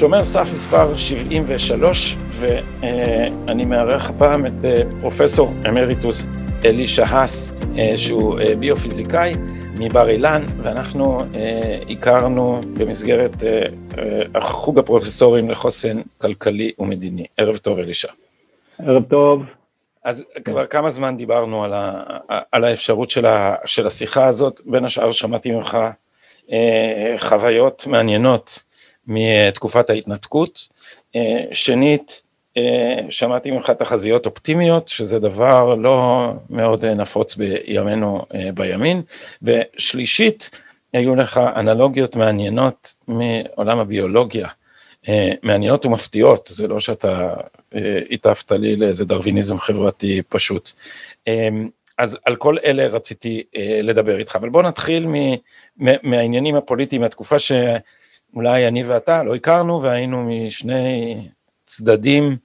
שומר סף מספר 73, ואני מארח הפעם את אה, פרופסור אמריטוס אלישע האס, אה, שהוא אה, ביופיזיקאי מבר אילן, ואנחנו הכרנו במסגרת חוג הפרופסורים לחוסן כלכלי ומדיני. ערב טוב אלישע. ערב טוב. אז כבר כמה זמן דיברנו על, ה, על האפשרות של, ה, של השיחה הזאת, בין השאר שמעתי ממך חוויות מעניינות מתקופת ההתנתקות. אה, שנית, אה, שמעתי ממך תחזיות אופטימיות, שזה דבר לא מאוד נפוץ בימינו אה, בימין. ושלישית, היו לך אנלוגיות מעניינות מעולם הביולוגיה, מעניינות ומפתיעות, זה לא שאתה הטפת לי לאיזה דרוויניזם חברתי פשוט. אז על כל אלה רציתי לדבר איתך, אבל בוא נתחיל מהעניינים הפוליטיים, מהתקופה ש... אולי אני ואתה לא הכרנו והיינו משני צדדים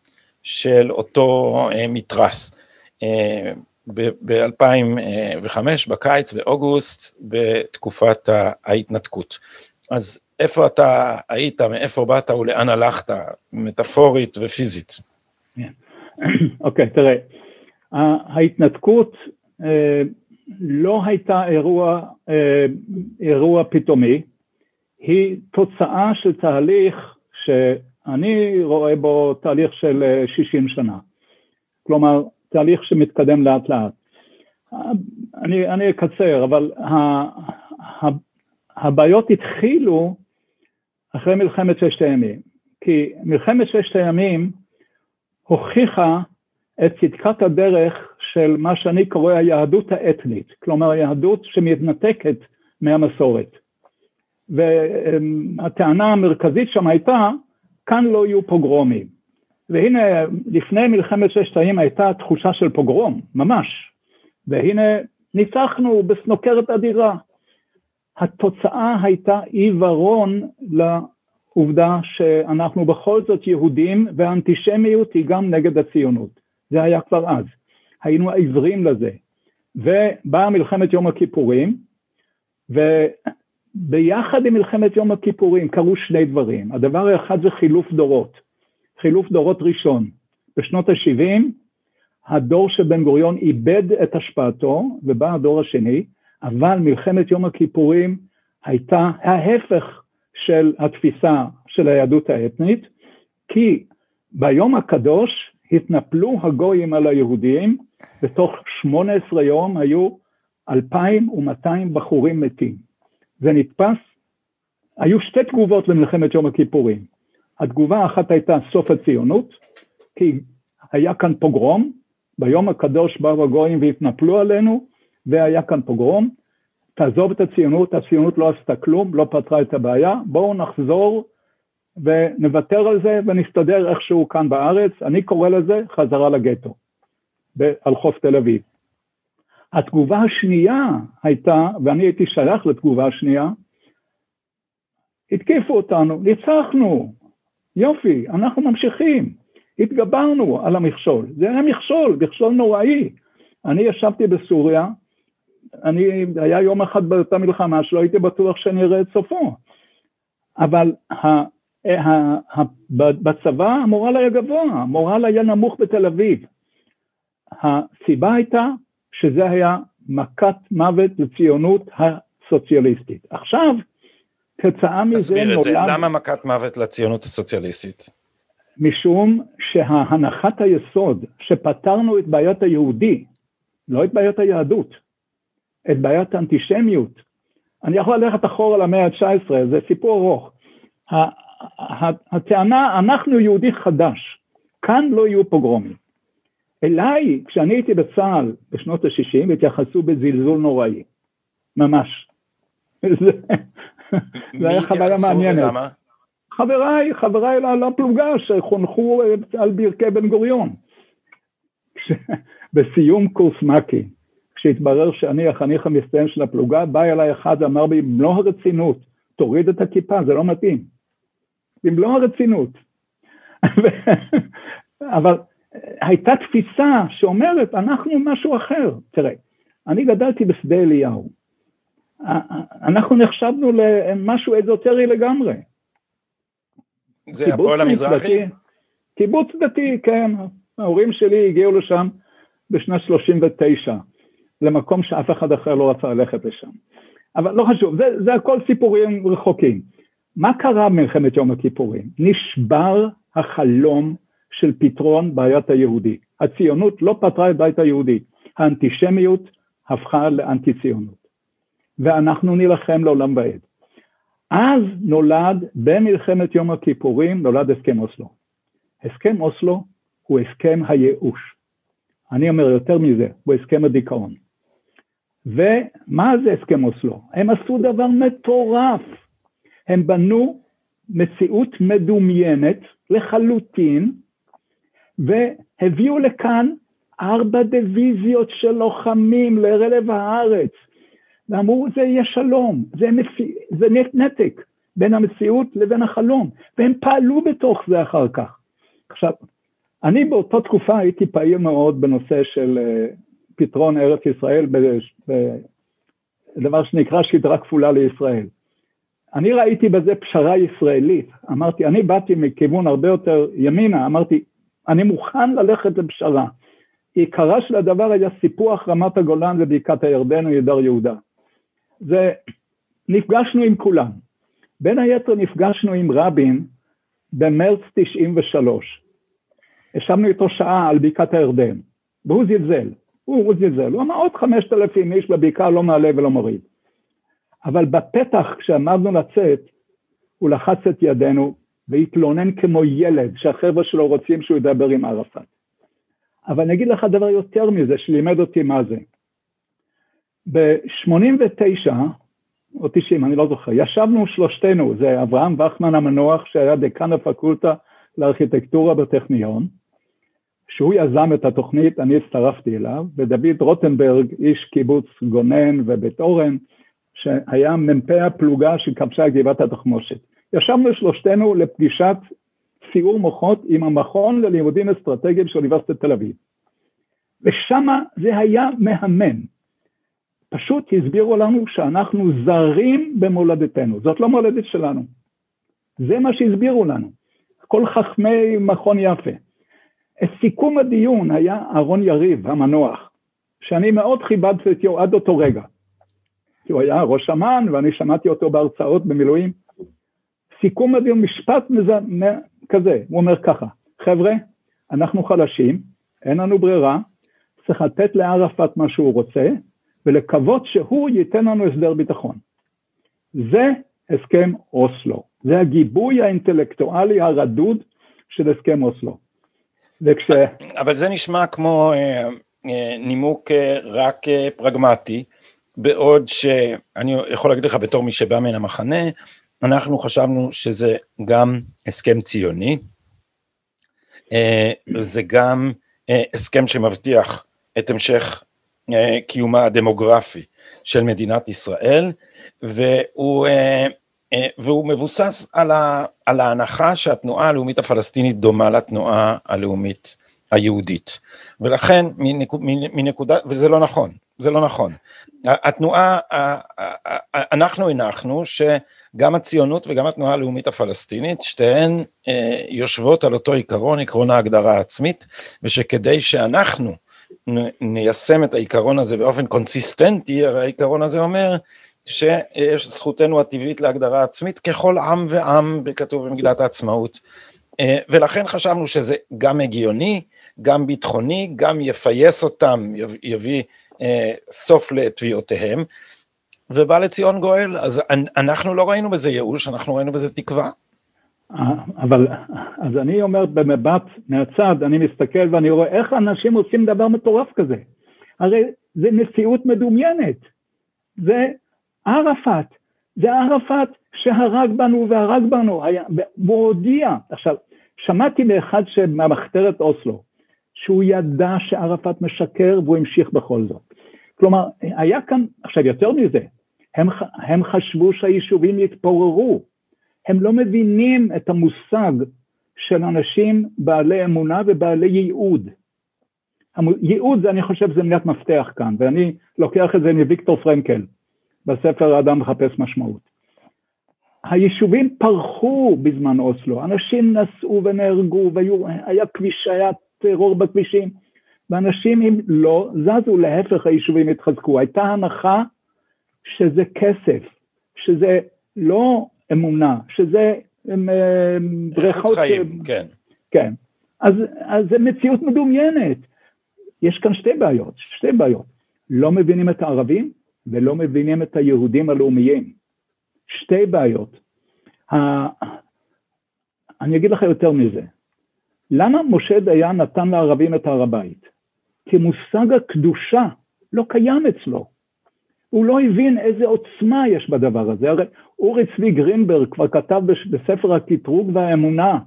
של אותו אה, מתרס. אה, ב-2005, בקיץ, באוגוסט, בתקופת ההתנתקות. אז איפה אתה היית, מאיפה באת ולאן הלכת, מטאפורית ופיזית? כן. אוקיי, okay, תראה, ההתנתקות אה, לא הייתה אירוע, אירוע פתאומי, היא תוצאה של תהליך שאני רואה בו תהליך של 60 אה, שנה. כלומר, תהליך שמתקדם לאט לאט. אני, אני אקצר, אבל ה, ה, הבעיות התחילו אחרי מלחמת ששת הימים, כי מלחמת ששת הימים הוכיחה את צדקת הדרך של מה שאני קורא היהדות האתנית, כלומר היהדות שמתנתקת מהמסורת. והטענה המרכזית שם הייתה, כאן לא יהיו פוגרומים. והנה, לפני מלחמת ששת הימים הייתה תחושה של פוגרום, ממש. והנה, ניצחנו בסנוקרת אדירה. התוצאה הייתה עיוורון לעובדה שאנחנו בכל זאת יהודים, והאנטישמיות היא גם נגד הציונות. זה היה כבר אז. היינו עיוורים לזה. ובאה מלחמת יום הכיפורים, ו... ביחד עם מלחמת יום הכיפורים קרו שני דברים. הדבר האחד זה חילוף דורות, חילוף דורות ראשון. בשנות ה-70 הדור של בן גוריון איבד את השפעתו ובא הדור השני, אבל מלחמת יום הכיפורים הייתה ההפך של התפיסה של היהדות האתנית, כי ביום הקדוש התנפלו הגויים על היהודים, ותוך 18 יום היו 2,200 בחורים מתים. זה נתפס, היו שתי תגובות למלחמת יום הכיפורים. התגובה האחת הייתה סוף הציונות, כי היה כאן פוגרום, ביום הקדוש באו הגויים והתנפלו עלינו, והיה כאן פוגרום. תעזוב את הציונות, הציונות לא עשתה כלום, לא פתרה את הבעיה, בואו נחזור ונוותר על זה ונסתדר איכשהו כאן בארץ, אני קורא לזה חזרה לגטו, על חוף תל אביב. התגובה השנייה הייתה, ואני הייתי שייך לתגובה השנייה, התקיפו אותנו, ניצחנו, יופי, אנחנו ממשיכים, התגברנו על המכשול, זה היה מכשול, מכשול נוראי. אני ישבתי בסוריה, אני, היה יום אחד באותה מלחמה שלא הייתי בטוח שאני אראה את סופו, אבל ה, ה, ה, בצבא המורל היה גבוה, המורל היה נמוך בתל אביב. הסיבה הייתה שזה היה מכת מוות לציונות הסוציאליסטית. עכשיו, כתוצאה מזה נולד... תסביר את זה, למה מכת מוות לציונות הסוציאליסטית? משום שהנחת היסוד שפתרנו את בעיית היהודי, לא את בעיית היהדות, את בעיית האנטישמיות, אני יכול ללכת אחורה למאה ה-19, זה סיפור ארוך. הטענה, אנחנו יהודי חדש, כאן לא יהיו פוגרומים. אליי, כשאני הייתי בצה"ל בשנות ה-60, התייחסו בזלזול נוראי, ממש. זה, היה חוויה מעניינת. ולמה? חבריי, חבריי לפלוגה שחונכו על ברכי בן גוריון. בסיום קורס מק"י, כשהתברר שאני החניך המצטיין של הפלוגה, בא אליי אחד ואמר בי במלוא הרצינות, תוריד את הכיפה, זה לא מתאים. במלוא הרצינות. אבל הייתה תפיסה שאומרת, אנחנו משהו אחר. תראה, אני גדלתי בשדה אליהו. אנחנו נחשבנו למשהו אזוטרי לגמרי. זה הפועל המזרחי? קיבוץ דתי, כן. ההורים שלי הגיעו לשם בשנת 39, למקום שאף אחד אחר לא רצה ללכת לשם. אבל לא חשוב, זה, זה הכל סיפורים רחוקים. מה קרה במלחמת יום הכיפורים? נשבר החלום של פתרון בעיית היהודי. הציונות לא פתרה את בעיית היהודי, האנטישמיות הפכה לאנטי ציונות. ואנחנו נילחם לעולם ועד. אז נולד, במלחמת יום הכיפורים, נולד הסכם אוסלו. הסכם אוסלו הוא הסכם הייאוש. אני אומר יותר מזה, הוא הסכם הדיכאון. ומה זה הסכם אוסלו? הם עשו דבר מטורף. הם בנו מציאות מדומיינת לחלוטין, והביאו לכאן ארבע דיוויזיות של לוחמים לרלב הארץ, ואמרו זה יהיה שלום, זה, מפי... זה נתק בין המציאות לבין החלום, והם פעלו בתוך זה אחר כך. עכשיו, אני באותה תקופה הייתי פעיל מאוד בנושא של uh, פתרון ארץ ישראל, בדבר שנקרא שדרה כפולה לישראל. אני ראיתי בזה פשרה ישראלית, אמרתי, אני באתי מכיוון הרבה יותר ימינה, אמרתי, אני מוכן ללכת לפשרה. עיקרה של הדבר היה סיפוח רמת הגולן ובקעת הירדן וידר יהודה. זה, נפגשנו עם כולם. בין היתר נפגשנו עם רבין במרץ 93. ישבנו איתו שעה על בקעת הירדן, והוא זלזל, הוא, הוא זלזל, הוא אמר עוד חמשת אלפים איש בבקעה לא מעלה ולא מוריד. אבל בפתח כשעמדנו לצאת, הוא לחץ את ידינו והתלונן כמו ילד שהחבר'ה שלו רוצים שהוא ידבר עם ערפאת. אבל אני אגיד לך דבר יותר מזה, שלימד אותי מה זה. ב-89 או 90, אני לא זוכר, ישבנו שלושתנו, זה אברהם וכמן המנוח שהיה דיקן הפקולטה לארכיטקטורה בטכניון, שהוא יזם את התוכנית, אני הצטרפתי אליו, ודוד רוטנברג, איש קיבוץ גונן ובית אורן, שהיה מ"פ הפלוגה שכבשה גבעת התחמושת. ישבנו שלושתנו לפגישת סיעור מוחות עם המכון ללימודים אסטרטגיים של אוניברסיטת תל אביב. ושמה זה היה מהמם. פשוט הסבירו לנו שאנחנו זרים במולדתנו, זאת לא מולדת שלנו. זה מה שהסבירו לנו, כל חכמי מכון יפה. את סיכום הדיון היה אהרון יריב המנוח, שאני מאוד כיבדתי אותו עד אותו רגע. כי הוא היה ראש אמ"ן ואני שמעתי אותו בהרצאות במילואים. סיכום הדיון, משפט מזה, כזה, הוא אומר ככה, חבר'ה, אנחנו חלשים, אין לנו ברירה, צריך לתת לערפאת מה שהוא רוצה, ולקוות שהוא ייתן לנו הסדר ביטחון. זה הסכם אוסלו, זה הגיבוי האינטלקטואלי הרדוד של הסכם אוסלו. וכש... אבל זה נשמע כמו אה, אה, נימוק אה, רק אה, פרגמטי, בעוד שאני יכול להגיד לך בתור מי שבא מן המחנה, אנחנו חשבנו שזה גם הסכם ציוני, אה, זה גם אה, הסכם שמבטיח את המשך אה, קיומה הדמוגרפי של מדינת ישראל, והוא, והוא מבוסס על, ה, על ההנחה שהתנועה הלאומית הפלסטינית דומה לתנועה הלאומית היהודית. ולכן מנקודה, וזה לא נכון, זה לא נכון. התנועה, אנחנו הנחנו שגם הציונות וגם התנועה הלאומית הפלסטינית, שתיהן אה, יושבות על אותו עיקרון, עקרון ההגדרה העצמית, ושכדי שאנחנו ניישם את העיקרון הזה באופן קונסיסטנטי, הרי העיקרון הזה אומר שיש זכותנו הטבעית להגדרה עצמית ככל עם ועם, כתוב במגילת העצמאות. אה, ולכן חשבנו שזה גם הגיוני, גם ביטחוני, גם יפייס אותם, יביא סוף לתביעותיהם, ובא לציון גואל, אז אנחנו לא ראינו בזה ייאוש, אנחנו ראינו בזה תקווה. אבל, אז אני אומר במבט מהצד, אני מסתכל ואני רואה איך אנשים עושים דבר מטורף כזה. הרי זה מציאות מדומיינת. זה ערפאת, זה ערפאת שהרג בנו והרג בנו, והוא הודיע. עכשיו, שמעתי מאחד מהמחתרת אוסלו, שהוא ידע שערפאת משקר והוא המשיך בכל זאת. כלומר, היה כאן, עכשיו יותר מזה, הם, הם חשבו שהיישובים יתפוררו. הם לא מבינים את המושג של אנשים בעלי אמונה ובעלי ייעוד. ייעוד זה אני חושב זה מילת מפתח כאן, ואני לוקח את זה מוויקטור פרנקל בספר האדם מחפש משמעות. היישובים פרחו בזמן אוסלו, אנשים נסעו ונהרגו, והיה כביש, היה טרור בכבישים, ואנשים אם לא זזו, להפך היישובים התחזקו. הייתה הנחה שזה כסף, שזה לא אמונה, שזה בריכות... חיים, כן. כן. אז, אז זה מציאות מדומיינת. יש כאן שתי בעיות, שתי בעיות. לא מבינים את הערבים ולא מבינים את היהודים הלאומיים. שתי בעיות. ה... אני אגיד לך יותר מזה. למה משה דיין נתן לערבים את הר הבית? כי מושג הקדושה לא קיים אצלו. הוא לא הבין איזה עוצמה יש בדבר הזה. הרי אורי צבי גרינברג כבר כתב בספר הקטרוג והאמונה,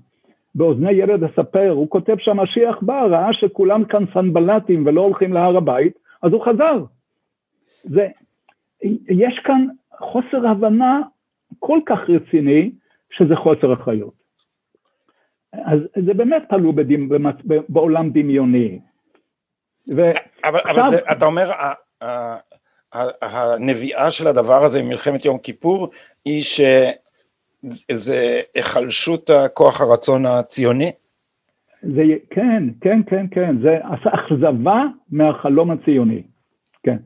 באוזני ילד אספר, הוא כותב שהמשיח בא, ראה שכולם כאן סנבלטים ולא הולכים להר הבית, אז הוא חזר. זה, יש כאן חוסר הבנה כל כך רציני, שזה חוסר אחריות. אז זה באמת תלוי בעולם דמיוני. ו... אבל, עכשיו... אבל זה, אתה אומר, הנביאה של הדבר הזה ממלחמת יום כיפור היא שזה היחלשות הכוח הרצון הציוני? זה, כן, כן, כן, כן, זה אכזבה מהחלום הציוני, כן.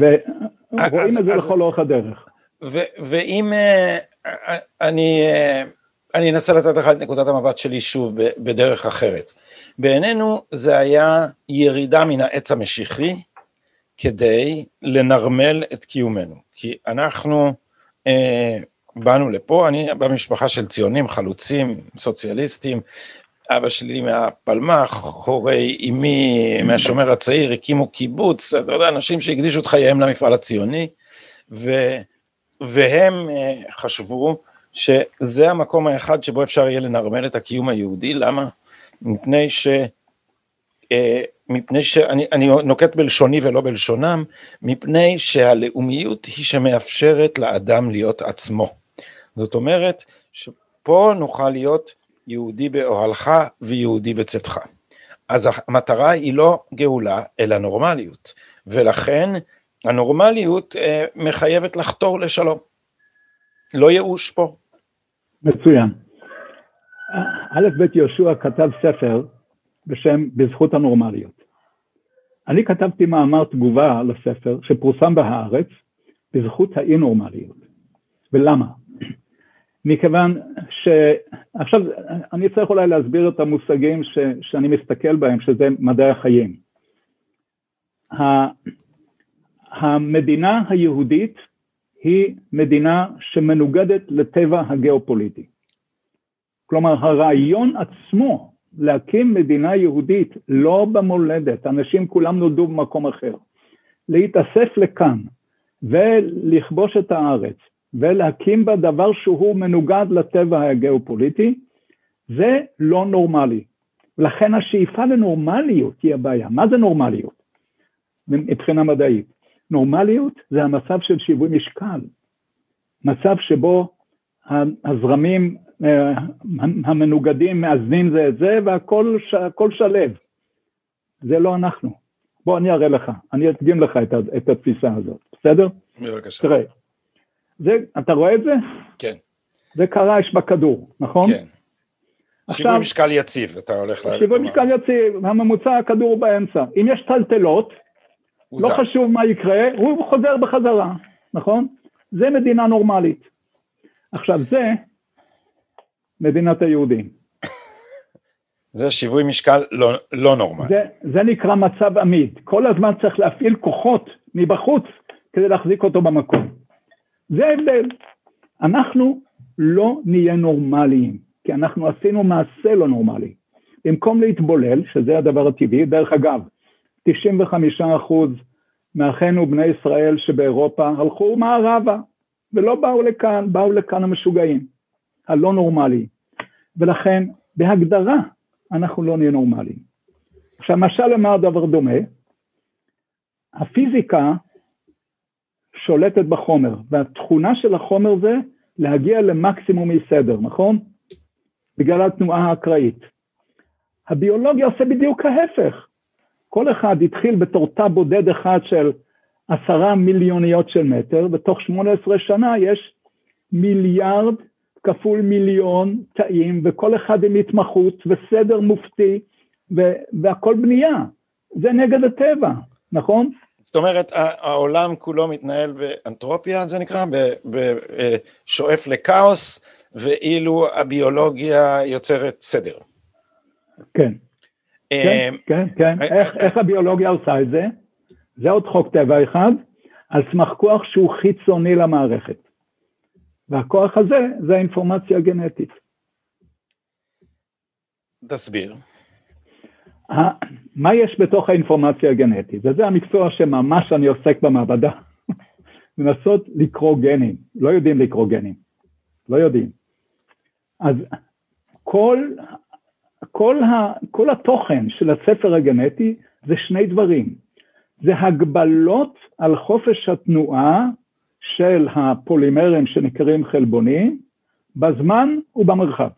ורואים את זה לכל אורך הדרך. ואם אה, אני, אה, אני אנסה לתת לך את נקודת המבט שלי שוב בדרך אחרת. בעינינו זה היה ירידה מן העץ המשיחי כדי לנרמל את קיומנו, כי אנחנו אה, באנו לפה, אני במשפחה של ציונים, חלוצים, סוציאליסטים, אבא שלי מהפלמ"ח, הורי אמי מהשומר הצעיר, הקימו קיבוץ, אתה יודע, אנשים שהקדישו את חייהם למפעל הציוני, ו, והם אה, חשבו שזה המקום האחד שבו אפשר יהיה לנרמל את הקיום היהודי, למה? מפני ש... אה, מפני שאני נוקט בלשוני ולא בלשונם, מפני שהלאומיות היא שמאפשרת לאדם להיות עצמו. זאת אומרת, שפה נוכל להיות יהודי באוהלך ויהודי בצאתך. אז המטרה היא לא גאולה, אלא נורמליות, ולכן הנורמליות אה, מחייבת לחתור לשלום. לא ייאוש פה. מצוין. א' ב' יהושע כתב ספר בשם בזכות הנורמליות. אני כתבתי מאמר תגובה לספר שפורסם בהארץ בזכות האי נורמליות. ולמה? מכיוון ש... עכשיו אני צריך אולי להסביר את המושגים ש... שאני מסתכל בהם, שזה מדעי החיים. המדינה היהודית היא מדינה שמנוגדת לטבע הגיאופוליטי. כלומר הרעיון עצמו להקים מדינה יהודית לא במולדת, אנשים כולם נולדו במקום אחר, להתאסף לכאן ולכבוש את הארץ ולהקים בה דבר שהוא מנוגד לטבע הגיאופוליטי, זה לא נורמלי. ולכן השאיפה לנורמליות היא הבעיה. מה זה נורמליות מבחינה מדעית? נורמליות זה המצב של שיווי משקל, מצב שבו הזרמים אה, המנוגדים מאזנים זה את זה והכל שלב. זה לא אנחנו. בוא אני אראה לך, אני אדגים לך את, את התפיסה הזאת, בסדר? בבקשה. תראה, זה, אתה רואה את זה? כן. זה קרש בכדור, נכון? כן. שיווי משקל יציב, אתה הולך ל... שיווי משקל יציב, הממוצע הכדור באמצע. אם יש טלטלות, לא זז. חשוב מה יקרה, הוא חוזר בחזרה, נכון? זה מדינה נורמלית. עכשיו זה מדינת היהודים. זה שיווי משקל לא, לא נורמלי. זה, זה נקרא מצב עמיד. כל הזמן צריך להפעיל כוחות מבחוץ כדי להחזיק אותו במקום. זה ההבדל. אנחנו לא נהיה נורמליים, כי אנחנו עשינו מעשה לא נורמלי. במקום להתבולל, שזה הדבר הטבעי, דרך אגב, 95 אחוז מאחינו בני ישראל שבאירופה הלכו מערבה ולא באו לכאן, באו לכאן המשוגעים. הלא נורמלי, ולכן בהגדרה אנחנו לא נהיה נורמליים. עכשיו משל למה הדבר דומה? הפיזיקה שולטת בחומר, והתכונה של החומר זה להגיע למקסימום אי סדר, נכון? בגלל התנועה האקראית. הביולוגיה עושה בדיוק ההפך. כל אחד התחיל בתור תא בודד אחד של עשרה מיליוניות של מטר, ותוך שמונה עשרה שנה יש מיליארד כפול מיליון תאים, וכל אחד עם התמחות וסדר מופתי, והכל בנייה. זה נגד הטבע, נכון? זאת אומרת, העולם כולו מתנהל באנתרופיה, זה נקרא, שואף לכאוס, ואילו הביולוגיה יוצרת סדר. כן, אה, כן, כן, כן. איך, איך הביולוגיה עושה את זה? זה עוד חוק טבע אחד, על סמך כוח שהוא חיצוני למערכת. והכוח הזה זה האינפורמציה הגנטית. תסביר. מה יש בתוך האינפורמציה הגנטית? וזה המקצוע שממש אני עוסק במעבדה. לנסות לקרוא גנים, לא יודעים לקרוא גנים, לא יודעים. אז כל, כל, ה, כל התוכן של הספר הגנטי זה שני דברים. זה הגבלות על חופש התנועה של הפולימרים שנקראים חלבונים בזמן ובמרחב.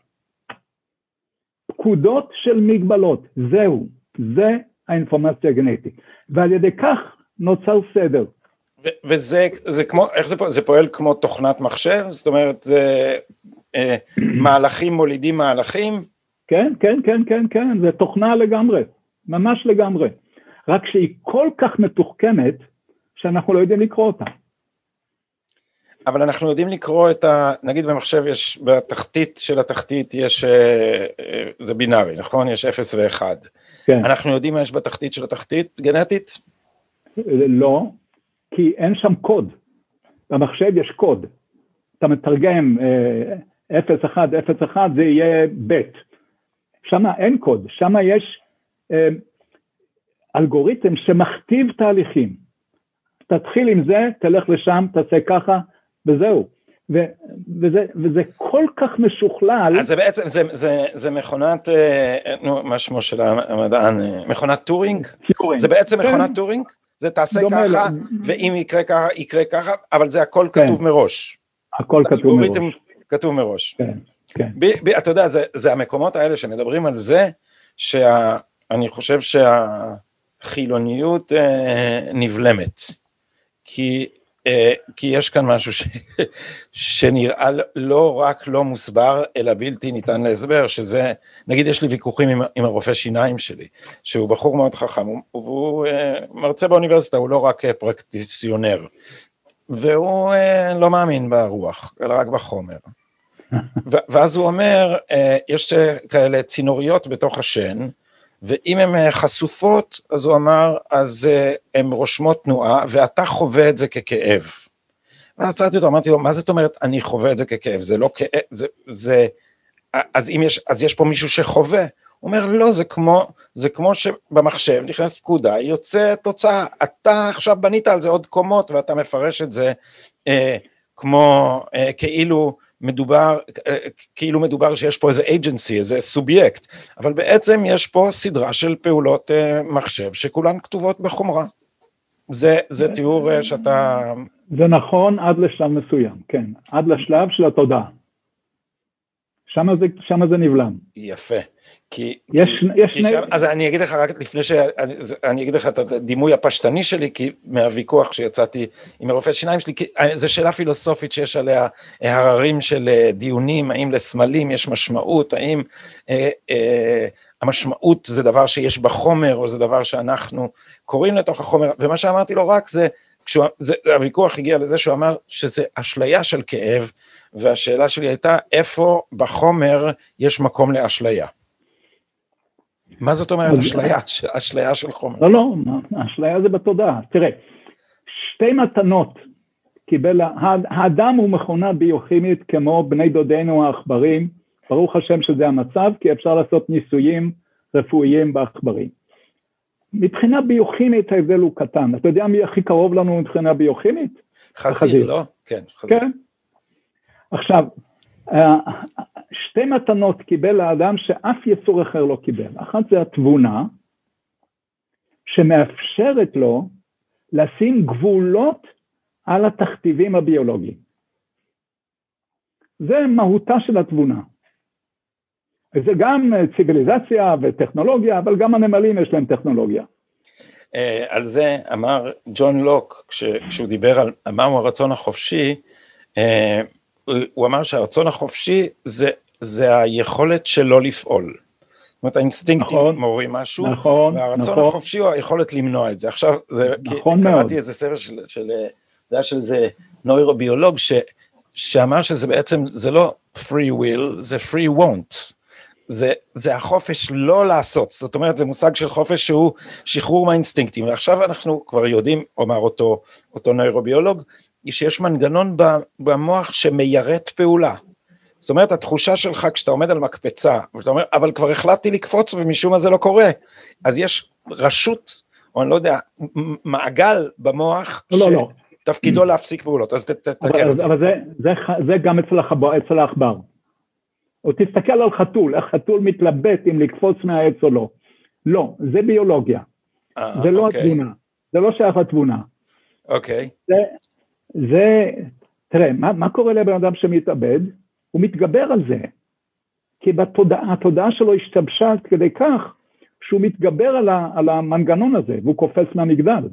פקודות של מגבלות, זהו, זה האינפורמציה הגנטית, ועל ידי כך נוצר סדר. וזה זה כמו, איך זה פועל? זה פועל כמו תוכנת מחשב? זאת אומרת, זה אה, מהלכים מולידים מהלכים? כן, כן, כן, כן, כן, זה תוכנה לגמרי, ממש לגמרי. רק שהיא כל כך מתוחכמת, שאנחנו לא יודעים לקרוא אותה. אבל אנחנו יודעים לקרוא את ה... נגיד במחשב יש, בתחתית של התחתית יש, אה, אה, זה בינארי, נכון? יש 0 ו-1. כן. אנחנו יודעים מה יש בתחתית של התחתית גנטית? לא, כי אין שם קוד. במחשב יש קוד. אתה מתרגם 0, 1, 0, 1, זה יהיה ב'. שם אין קוד, שם יש אה, אלגוריתם שמכתיב תהליכים. תתחיל עם זה, תלך לשם, תעשה ככה, וזהו. ו, וזה, וזה כל כך משוכלל. אז זה בעצם, זה, זה, זה מכונת, אה, נו, מה שמו של המדען, אה, מכונת טורינג? טורינג. זה בעצם כן. מכונת טורינג? זה תעשה ככה. ואם יקרה ככה, יקרה ככה, אבל זה הכל כן. כתוב מראש. הכל כתוב מראש. כתוב מראש. כן, כן. אתה יודע, זה, זה המקומות האלה שמדברים על זה, שאני חושב שהחילוניות אה, נבלמת. כי אה, כי יש כאן משהו ש, שנראה לא רק לא מוסבר, אלא בלתי ניתן להסבר, שזה, נגיד יש לי ויכוחים עם, עם הרופא שיניים שלי, שהוא בחור מאוד חכם, והוא אה, מרצה באוניברסיטה, הוא לא רק אה, פרקטיציונר, והוא לא מאמין ברוח, אלא רק בחומר. ואז הוא אומר, יש כאלה צינוריות בתוך השן, ואם הן אה, חשופות, אז הוא אמר, אז אה, הן רושמות תנועה, ואתה חווה את זה ככאב. ואז עצרתי אותו, אמרתי לו, מה זאת אומרת אני חווה את זה ככאב? זה לא כאב, זה, זה, אז אם יש, אז יש פה מישהו שחווה. הוא אומר, לא, זה כמו, זה כמו שבמחשב נכנסת פקודה, יוצא תוצאה, אתה עכשיו בנית על זה עוד קומות, ואתה מפרש את זה אה, כמו, אה, כאילו, מדובר, כאילו מדובר שיש פה איזה agency, איזה סובייקט, אבל בעצם יש פה סדרה של פעולות אה, מחשב שכולן כתובות בחומרה. זה, זה תיאור אה, שאתה... זה נכון עד לשלב מסוים, כן, עד לשלב של התודעה. שם זה, שם זה נבלם. יפה. כי, יש, כי, יש כי שם, אז אני אגיד לך רק לפני שאני אני אגיד לך את הדימוי הפשטני שלי, כי מהוויכוח שיצאתי עם הרופא שיניים שלי, כי זו שאלה פילוסופית שיש עליה הררים של אה, דיונים, האם לסמלים יש משמעות, האם אה, אה, המשמעות זה דבר שיש בחומר, או זה דבר שאנחנו קוראים לתוך החומר, ומה שאמרתי לו רק זה, כשהוא, זה, הוויכוח הגיע לזה שהוא אמר שזה אשליה של כאב, והשאלה שלי הייתה איפה בחומר יש מקום לאשליה. מה זאת אומרת אשליה? אשליה של חומר. לא, לא, אשליה זה בתודעה. תראה, שתי מתנות קיבל, האדם הוא מכונה ביוכימית כמו בני דודינו העכברים, ברוך השם שזה המצב, כי אפשר לעשות ניסויים רפואיים בעכברים. מבחינה ביוכימית ההבדל הוא קטן. אתה יודע מי הכי קרוב לנו מבחינה ביוכימית? חזיר, לא? כן, חזיר. כן. עכשיו, שתי מתנות קיבל האדם שאף יצור אחר לא קיבל. אחת זה התבונה, שמאפשרת לו לשים גבולות על התכתיבים הביולוגיים. זה מהותה של התבונה. זה גם ציוויליזציה וטכנולוגיה, אבל גם הנמלים יש להם טכנולוגיה. אה, על זה אמר ג'ון לוק, כשהוא דיבר על מהו הרצון החופשי, אה, הוא אמר שהרצון החופשי זה, זה היכולת שלא לפעול. זאת אומרת האינסטינקטים נכון, מורים משהו, נכון, והרצון נכון. החופשי הוא היכולת למנוע את זה. עכשיו, זה, נכון מאוד. קראתי איזה ספר של, של, זה היה של איזה נוירוביולוג, ש, שאמר שזה בעצם, זה לא free will, זה free want. זה, זה החופש לא לעשות, זאת אומרת זה מושג של חופש שהוא שחרור מהאינסטינקטים, ועכשיו אנחנו כבר יודעים, אומר אותו, אותו נוירוביולוג, שיש מנגנון במוח שמיירט פעולה. זאת אומרת, התחושה שלך כשאתה עומד על מקפצה, ואתה אומר, אבל כבר החלטתי לקפוץ ומשום מה זה לא קורה, אז יש רשות, או אני לא יודע, מעגל במוח, לא, לא, שתפקידו לא. להפסיק פעולות, אז תתקן אותי. אבל זה, זה, זה גם אצל העכבר. או תסתכל על חתול, איך חתול מתלבט אם לקפוץ מהעץ או לא. לא, זה ביולוגיה. אה, זה לא אוקיי. התבונה, זה לא שייך לתבונה. אוקיי. זה, זה, תראה, מה, מה קורה לבן אדם שמתאבד? הוא מתגבר על זה. כי בתודעה, התודעה שלו השתבשה כדי כך שהוא מתגבר על, ה, על המנגנון הזה והוא קופץ מהמגדל.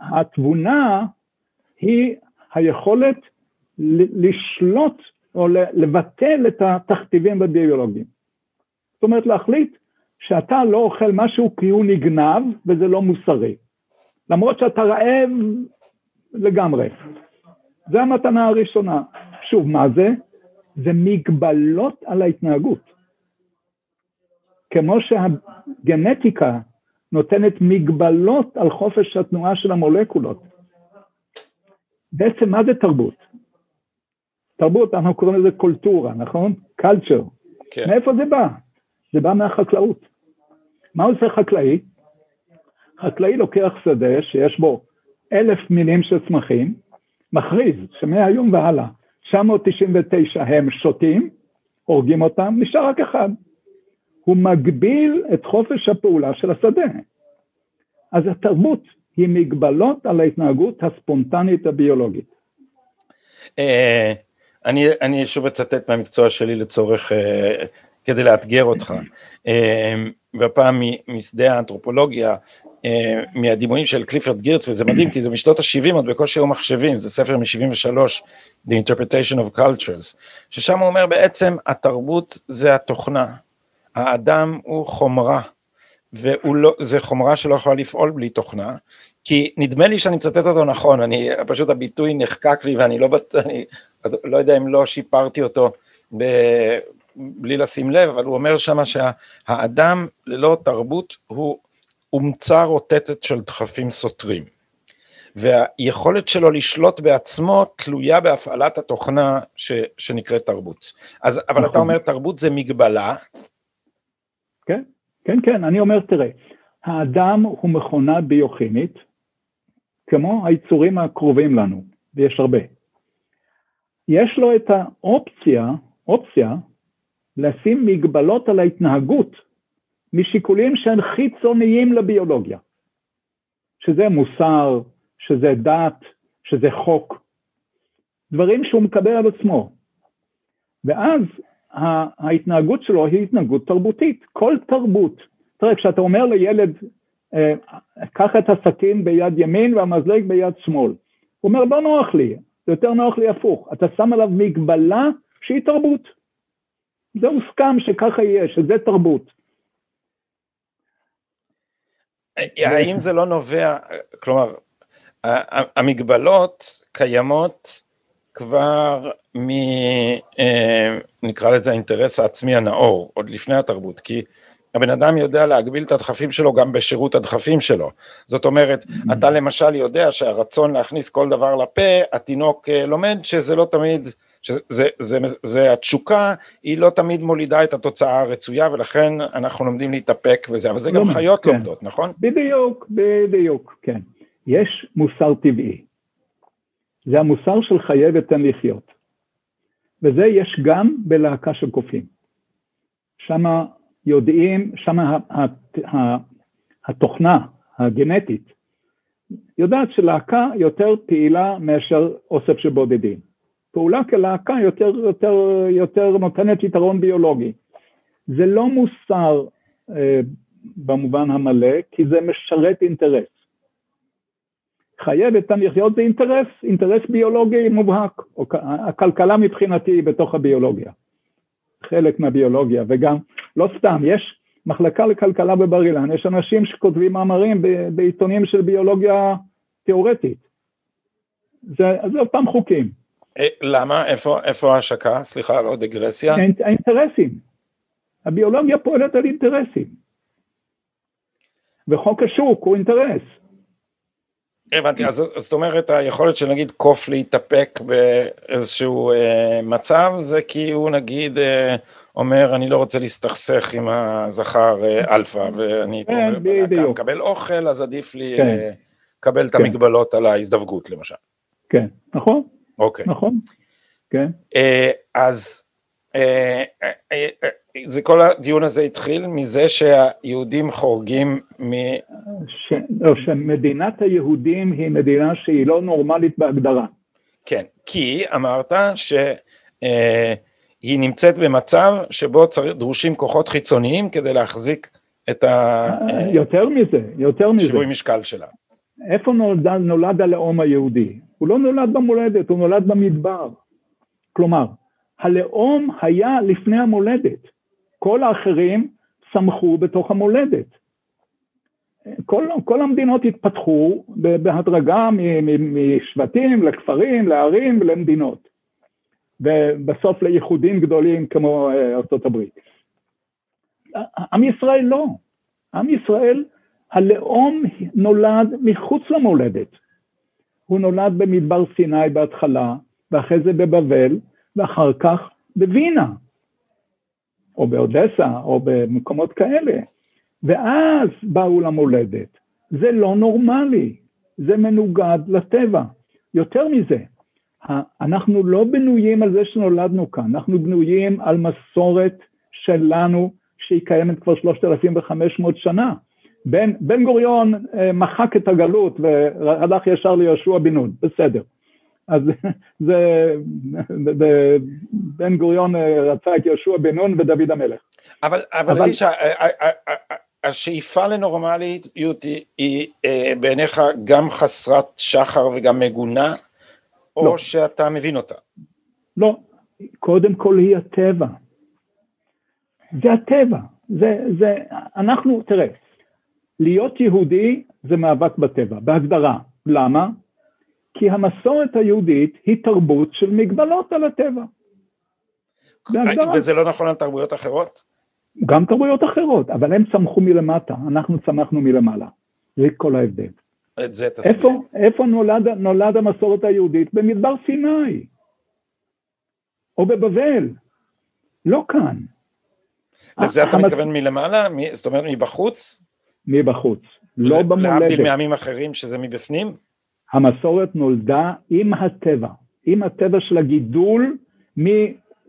התבונה היא היכולת לשלוט או לבטל את התכתיבים הביולוגיים. זאת אומרת להחליט שאתה לא אוכל משהו כי הוא נגנב וזה לא מוסרי. למרות שאתה רעב לגמרי. זה המתנה הראשונה. שוב, מה זה? זה מגבלות על ההתנהגות. כמו שהגנטיקה נותנת מגבלות על חופש התנועה של המולקולות. בעצם מה זה תרבות? תרבות, אנחנו קוראים לזה קולטורה, נכון? קלצ'ר. כן. מאיפה זה בא? זה בא מהחקלאות. מה עושה חקלאי? חקלאי לוקח שדה שיש בו אלף מינים של צמחים, מכריז שמהיום והלאה 999 הם שותים, הורגים אותם, נשאר רק אחד. הוא מגביל את חופש הפעולה של השדה. אז התרבות היא מגבלות על ההתנהגות הספונטנית הביולוגית. אה, אני, אני שוב אצטט מהמקצוע שלי לצורך, אה, כדי לאתגר אותך. והפעם משדה האנתרופולוגיה, אה, מהדימויים של קליפרד גירץ, וזה מדהים כי זה משנות ה-70 עוד בקושי היו מחשבים, זה ספר מ-73, The Interpretation of Cultures, ששם הוא אומר בעצם התרבות זה התוכנה, האדם הוא חומרה, וזה לא, חומרה שלא יכולה לפעול בלי תוכנה, כי נדמה לי שאני מצטט אותו נכון, אני, פשוט הביטוי נחקק לי ואני לא, אני, לא יודע אם לא שיפרתי אותו ב, בלי לשים לב, אבל הוא אומר שמה שהאדם ללא תרבות הוא אומצה רוטטת של דחפים סותרים. והיכולת שלו לשלוט בעצמו תלויה בהפעלת התוכנה ש, שנקראת תרבות. אז, אבל נכון. אתה אומר תרבות זה מגבלה. כן, כן, כן, אני אומר, תראה, האדם הוא מכונה ביוכימית, כמו היצורים הקרובים לנו, ויש הרבה. יש לו את האופציה, אופציה, לשים מגבלות על ההתנהגות משיקולים שהם חיצוניים לביולוגיה, שזה מוסר, שזה דת, שזה חוק, דברים שהוא מקבל על עצמו. ואז ההתנהגות שלו היא התנהגות תרבותית, כל תרבות. תראה, כשאתה אומר לילד, אה, קח את הסכין ביד ימין והמזלג ביד שמאל, הוא אומר, לא נוח לי, זה יותר נוח לי הפוך. אתה שם עליו מגבלה שהיא תרבות. זה הוסכם שככה יהיה, שזה תרבות. האם זה לא נובע, כלומר, המגבלות קיימות כבר מ... אה, נקרא לזה האינטרס העצמי הנאור, עוד לפני התרבות, כי הבן אדם יודע להגביל את הדחפים שלו גם בשירות הדחפים שלו. זאת אומרת, mm-hmm. אתה למשל יודע שהרצון להכניס כל דבר לפה, התינוק אה, לומד שזה לא תמיד, שזה זה, זה, זה התשוקה, היא לא תמיד מולידה את התוצאה הרצויה, ולכן אנחנו לומדים להתאפק וזה, אבל זה גם חיות כן. לומדות, נכון? בדיוק, בדיוק, כן. יש מוסר טבעי. זה המוסר של חיה ותן לחיות. וזה יש גם בלהקה של קופים. שמה יודעים, שם התוכנה הגנטית יודעת שלהקה יותר פעילה מאשר אוסף של בודדים. פעולה כלהקה יותר, יותר, יותר נותנת יתרון ביולוגי. זה לא מוסר אה, במובן המלא, כי זה משרת אינטרס. חייב את לחיות זה אינטרס, אינטרס ביולוגי מובהק, או הכלכלה מבחינתי היא בתוך הביולוגיה, חלק מהביולוגיה, וגם, לא סתם, יש מחלקה לכלכלה בבר אילן, יש אנשים שכותבים מאמרים בעיתונים של ביולוגיה תיאורטית. זה, זה אותם חוקים. אה, למה? איפה, איפה ההשקה? סליחה, לא דיגרסיה? האינטרסים. הביולוגיה פועלת על אינטרסים. וחוק השוק הוא אינטרס. הבנתי, אז זאת אומרת היכולת של נגיד קוף להתאפק באיזשהו אה, מצב זה כי הוא נגיד אה, אומר אני לא רוצה להסתכסך עם הזכר אה, אלפא ואני כן, פה מקבל אוכל אז עדיף לי כן. לקבל כן. את המגבלות על ההזדווגות למשל. כן, נכון. אוקיי. נכון, כן. אה, אז אה, אה, זה כל הדיון הזה התחיל מזה שהיהודים חורגים מ... ש... לא, שמדינת היהודים היא מדינה שהיא לא נורמלית בהגדרה. כן, כי אמרת שהיא נמצאת במצב שבו צריך, דרושים כוחות חיצוניים כדי להחזיק את ה... יותר מזה, יותר מזה. שיווי משקל שלה. איפה נולד, נולד הלאום היהודי? הוא לא נולד במולדת, הוא נולד במדבר. כלומר, הלאום היה לפני המולדת. כל האחרים צמחו בתוך המולדת. כל, כל המדינות התפתחו בהדרגה משבטים לכפרים, לערים ולמדינות. ובסוף לייחודים גדולים כמו אה, ארה"ב. עם ישראל לא. עם ישראל הלאום נולד מחוץ למולדת. הוא נולד במדבר סיני בהתחלה, ואחרי זה בבבל, ואחר כך בווינה, או באודסה, או במקומות כאלה. ואז באו למולדת. זה לא נורמלי, זה מנוגד לטבע. יותר מזה, אנחנו לא בנויים על זה שנולדנו כאן, אנחנו בנויים על מסורת שלנו שהיא קיימת כבר 3,500 שנה. בן, בן גוריון אה, מחק את הגלות והלך ישר ליהושע בן נון, בסדר. אז זה, בן גוריון אה, רצה את יהושע בן נון ודוד המלך. אבל, אבל, אבל... אישה, השאיפה לנורמליות היא, היא אה, בעיניך גם חסרת שחר וגם מגונה, או לא. שאתה מבין אותה? לא, קודם כל היא הטבע. זה הטבע, זה, זה, אנחנו, תראה, להיות יהודי זה מאבק בטבע, בהגדרה. למה? כי המסורת היהודית היא תרבות של מגבלות על הטבע. בהגדרה. וזה לא נכון על תרבויות אחרות? גם תרבויות אחרות, אבל הם צמחו מלמטה, אנחנו צמחנו מלמעלה. זה כל ההבדל. את זה תסביר. איפה, איפה נולד, נולד המסורת היהודית? במדבר סיני. או בבבל. לא כאן. לזה אתה מתכוון מלמעלה? זאת אומרת מבחוץ? מבחוץ, לא במולדת. להבדיל מעמים אחרים שזה מבפנים? המסורת נולדה עם הטבע, עם הטבע של הגידול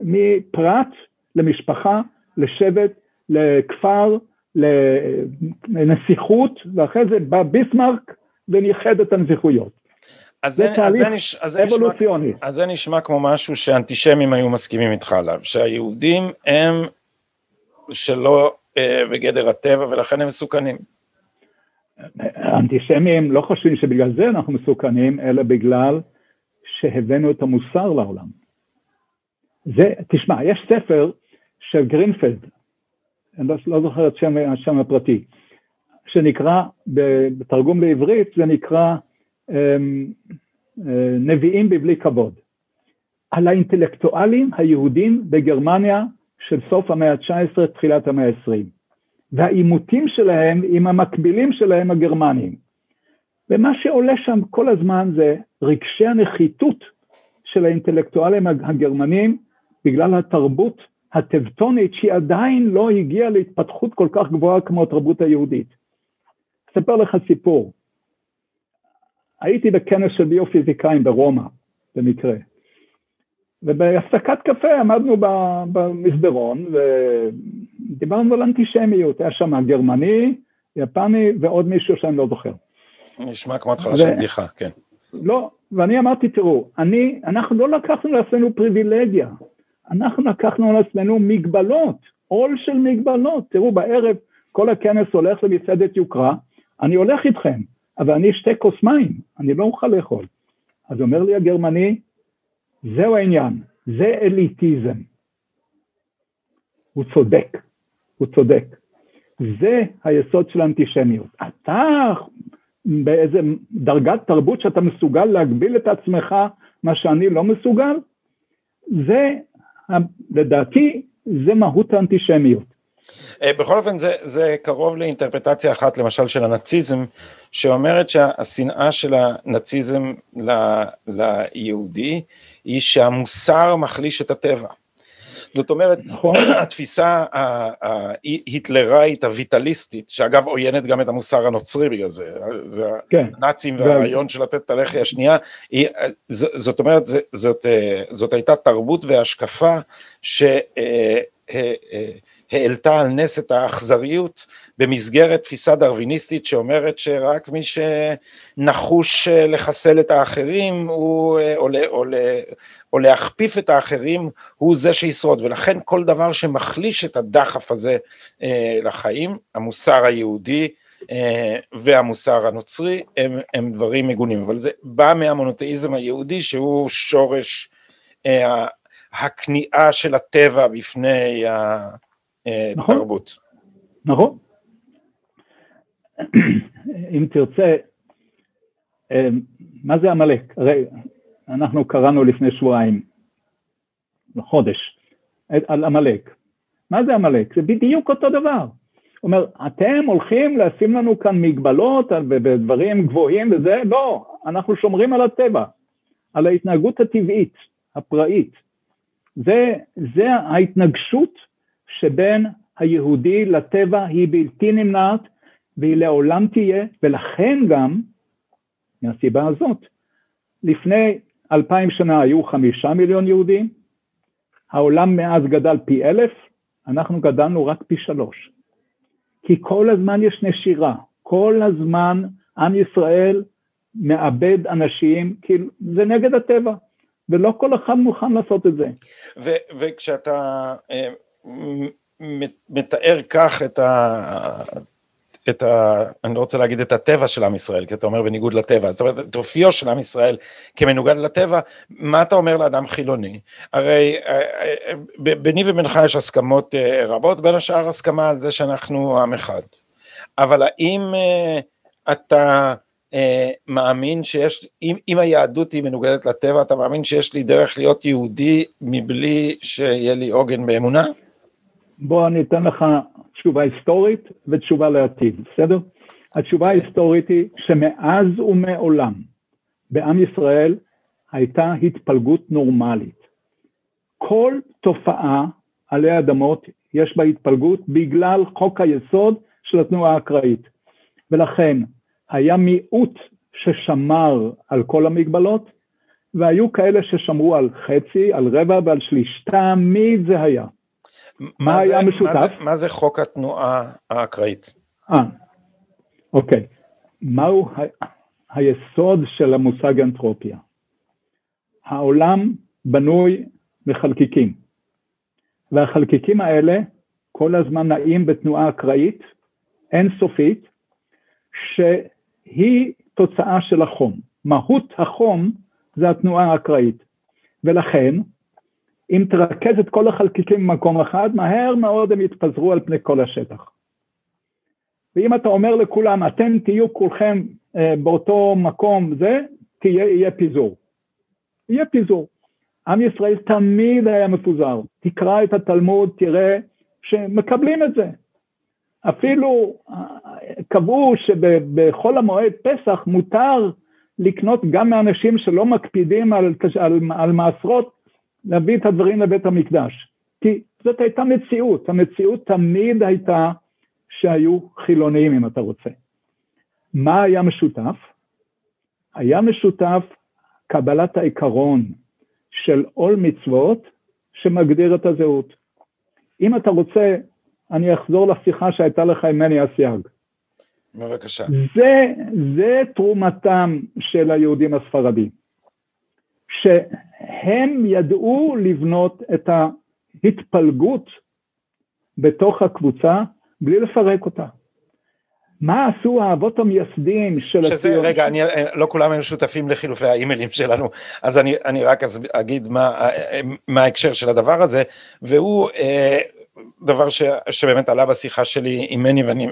מפרט למשפחה, לשבט, לכפר, לנסיכות, ואחרי זה בא ביסמרק וניחד את הנסיכויות. אז זה, זה תהליך אז זה, אז אבולוציוני. אז זה נשמע כמו משהו שאנטישמים היו מסכימים איתך עליו, שהיהודים הם שלא בגדר הטבע ולכן הם מסוכנים. האנטישמים לא חושבים שבגלל זה אנחנו מסוכנים, אלא בגלל שהבאנו את המוסר לעולם. זה, תשמע, יש ספר של גרינפלד, אני לא, לא זוכר את שם, השם הפרטי, שנקרא, בתרגום לעברית זה נקרא אמ, אה, נביאים בבלי כבוד, על האינטלקטואלים היהודים בגרמניה של סוף המאה ה-19, תחילת המאה ה-20, והעימותים שלהם עם המקבילים שלהם הגרמנים. ומה שעולה שם כל הזמן זה רגשי הנחיתות של האינטלקטואלים הגרמנים בגלל התרבות הטבטונית שהיא עדיין לא הגיעה להתפתחות כל כך גבוהה כמו התרבות היהודית. אספר לך סיפור. הייתי בכנס של ביופיזיקאים ברומא, במקרה. ובהפסקת קפה עמדנו במסדרון ודיברנו על אנטישמיות, היה שם גרמני, יפני ועוד מישהו שאני לא זוכר. נשמע כמו התחלה של בדיחה, כן. לא, ואני אמרתי, תראו, אני, אנחנו לא לקחנו לעצמנו פריבילגיה, אנחנו לקחנו לעצמנו מגבלות, עול של מגבלות. תראו, בערב כל הכנס הולך למסעדת יוקרה, אני הולך איתכם, אבל אני אשתה כוס מים, אני לא אוכל לאכול. אז אומר לי הגרמני, זהו העניין, זה אליטיזם. הוא צודק, הוא צודק. זה היסוד של האנטישמיות. אתה באיזה דרגת תרבות שאתה מסוגל להגביל את עצמך, מה שאני לא מסוגל, זה, לדעתי, זה מהות האנטישמיות. אה, בכל אופן זה, זה קרוב לאינטרפטציה אחת למשל של הנאציזם שאומרת שהשנאה של הנאציזם ל, ליהודי היא שהמוסר מחליש את הטבע. זאת אומרת, נכון. התפיסה ההיטלראית הויטליסטית, שאגב עוינת גם את המוסר הנוצרי בגלל זה, זה כן. הנאצים והרעיון של לתת את הלחי השנייה, היא, זאת אומרת, זאת, זאת הייתה תרבות והשקפה ש... העלתה על נס את האכזריות במסגרת תפיסה דרוויניסטית שאומרת שרק מי שנחוש אה, לחסל את האחרים הוא, אה, או, או, או להכפיף את האחרים הוא זה שישרוד. ולכן כל דבר שמחליש את הדחף הזה אה, לחיים, המוסר היהודי והמוסר הנוצרי הם, הם דברים מגונים. אבל זה בא מהמונותאיזם היהודי שהוא שורש הכניעה של הטבע בפני נכון. תרבות. נכון. אם תרצה, אה, מה זה עמלק? הרי אנחנו קראנו לפני שבועיים, חודש, על עמלק. מה זה עמלק? זה בדיוק אותו דבר. הוא אומר, אתם הולכים לשים לנו כאן מגבלות ודברים גבוהים וזה, לא, אנחנו שומרים על הטבע, על ההתנהגות הטבעית, הפראית. זה, זה ההתנגשות שבין היהודי לטבע היא בלתי נמנעת והיא לעולם תהיה, ולכן גם, מהסיבה הזאת, לפני אלפיים שנה היו חמישה מיליון יהודים, העולם מאז גדל פי אלף, אנחנו גדלנו רק פי שלוש. כי כל הזמן יש נשירה, כל הזמן עם ישראל מאבד אנשים, כי זה נגד הטבע, ולא כל אחד מוכן לעשות את זה. וכשאתה אה, מתאר כך את ה... את ה... אני לא רוצה להגיד את הטבע של עם ישראל, כי אתה אומר בניגוד לטבע, זאת אומרת, את אופיו של עם ישראל כמנוגד לטבע, מה אתה אומר לאדם חילוני? הרי אה, אה, ביני ובינך יש הסכמות אה, רבות, בין השאר הסכמה על זה שאנחנו עם אחד. אבל האם אתה מאמין שיש, אם, אם היהדות היא מנוגדת לטבע, אתה מאמין שיש לי דרך להיות יהודי מבלי שיהיה לי עוגן באמונה? בוא אני אתן לך תשובה היסטורית ותשובה לעתיד, בסדר? התשובה ההיסטורית היא שמאז ומעולם בעם ישראל הייתה התפלגות נורמלית. כל תופעה עלי אדמות יש בה התפלגות בגלל חוק היסוד של התנועה האקראית. ולכן היה מיעוט ששמר על כל המגבלות, והיו כאלה ששמרו על חצי, על רבע ועל שליש. תמיד זה היה. מה היה משותף? מה זה, מה זה חוק התנועה האקראית? אה, אוקיי. מהו ה- היסוד של המושג אנתרופיה? העולם בנוי מחלקיקים, והחלקיקים האלה כל הזמן נעים בתנועה אקראית אינסופית, שהיא תוצאה של החום. מהות החום זה התנועה האקראית, ולכן אם תרכז את כל החלקיקים במקום אחד, מהר מאוד הם יתפזרו על פני כל השטח. ואם אתה אומר לכולם, אתם תהיו כולכם אה, באותו מקום זה, תהיה, יהיה פיזור. יהיה פיזור. עם ישראל תמיד היה מפוזר. תקרא את התלמוד, תראה שמקבלים את זה. אפילו אה, קבעו שבחול המועד פסח מותר לקנות גם מאנשים שלא מקפידים על, על, על מעשרות להביא את הדברים לבית המקדש. כי זאת הייתה מציאות, המציאות תמיד הייתה שהיו חילוניים אם אתה רוצה. מה היה משותף? היה משותף קבלת העיקרון של עול מצוות שמגדיר את הזהות. אם אתה רוצה, אני אחזור לשיחה שהייתה לך עם מני אסייג. בבקשה. זה, זה תרומתם של היהודים הספרדים, שהם ידעו לבנות את ההתפלגות בתוך הקבוצה בלי לפרק אותה. מה עשו האבות המייסדים של שזה, הציון? רגע, אני, לא כולם היו שותפים לחילופי האימיילים שלנו, אז אני, אני רק אגיד מה, מה ההקשר של הדבר הזה, והוא אה, דבר ש, שבאמת עלה בשיחה שלי עם מני, ואני,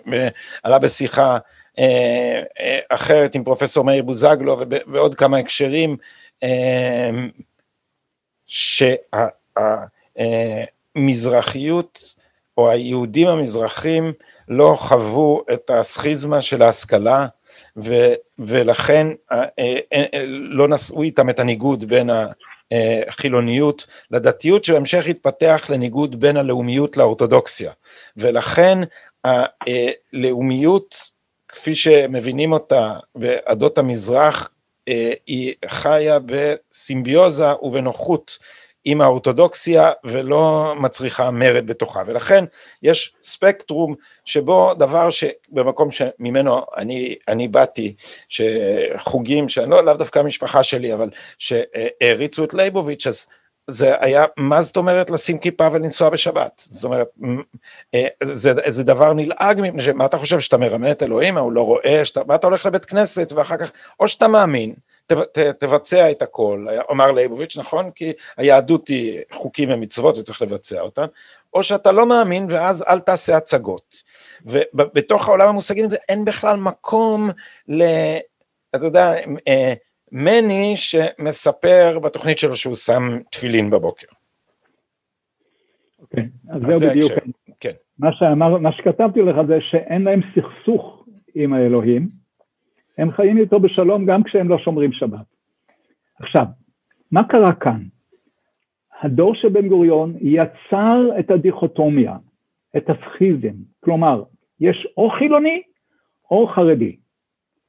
עלה בשיחה אה, אה, אחרת עם פרופסור מאיר בוזגלו ובעוד כמה הקשרים, אה, שהמזרחיות אה, או היהודים המזרחים לא חוו את הסכיזמה של ההשכלה ו, ולכן אה, אה, לא נשאו איתם את הניגוד בין החילוניות לדתיות שבהמשך התפתח לניגוד בין הלאומיות לאורתודוקסיה. ולכן הלאומיות כפי שמבינים אותה בעדות המזרח היא חיה בסימביוזה ובנוחות עם האורתודוקסיה ולא מצריכה מרד בתוכה. ולכן יש ספקטרום שבו דבר שבמקום שממנו אני, אני באתי שחוגים שאני לא לאו דווקא המשפחה שלי אבל שהריצו את לייבוביץ' אז זה היה, מה זאת אומרת לשים כיפה ולנסוע בשבת? זאת אומרת, אה, זה, זה דבר נלעג מפני שמה אתה חושב שאתה מרמה את אלוהים, הוא לא רואה, שאתה, מה אתה הולך לבית כנסת ואחר כך, או שאתה מאמין, ת, ת, תבצע את הכל, אמר ליבוביץ', נכון? כי היהדות היא חוקים ומצוות וצריך לבצע אותן, או שאתה לא מאמין ואז אל תעשה הצגות. ובתוך העולם המושגים הזה אין בכלל מקום ל... אתה יודע, אה, מני שמספר בתוכנית שלו שהוא שם תפילין בבוקר. אוקיי, אז זהו בדיוק. כן. מה, שאמר, מה שכתבתי לך זה שאין להם סכסוך עם האלוהים, הם חיים איתו בשלום גם כשהם לא שומרים שבת. עכשיו, מה קרה כאן? הדור של בן גוריון יצר את הדיכוטומיה, את הסכיזם, כלומר, יש או חילוני או חרדי,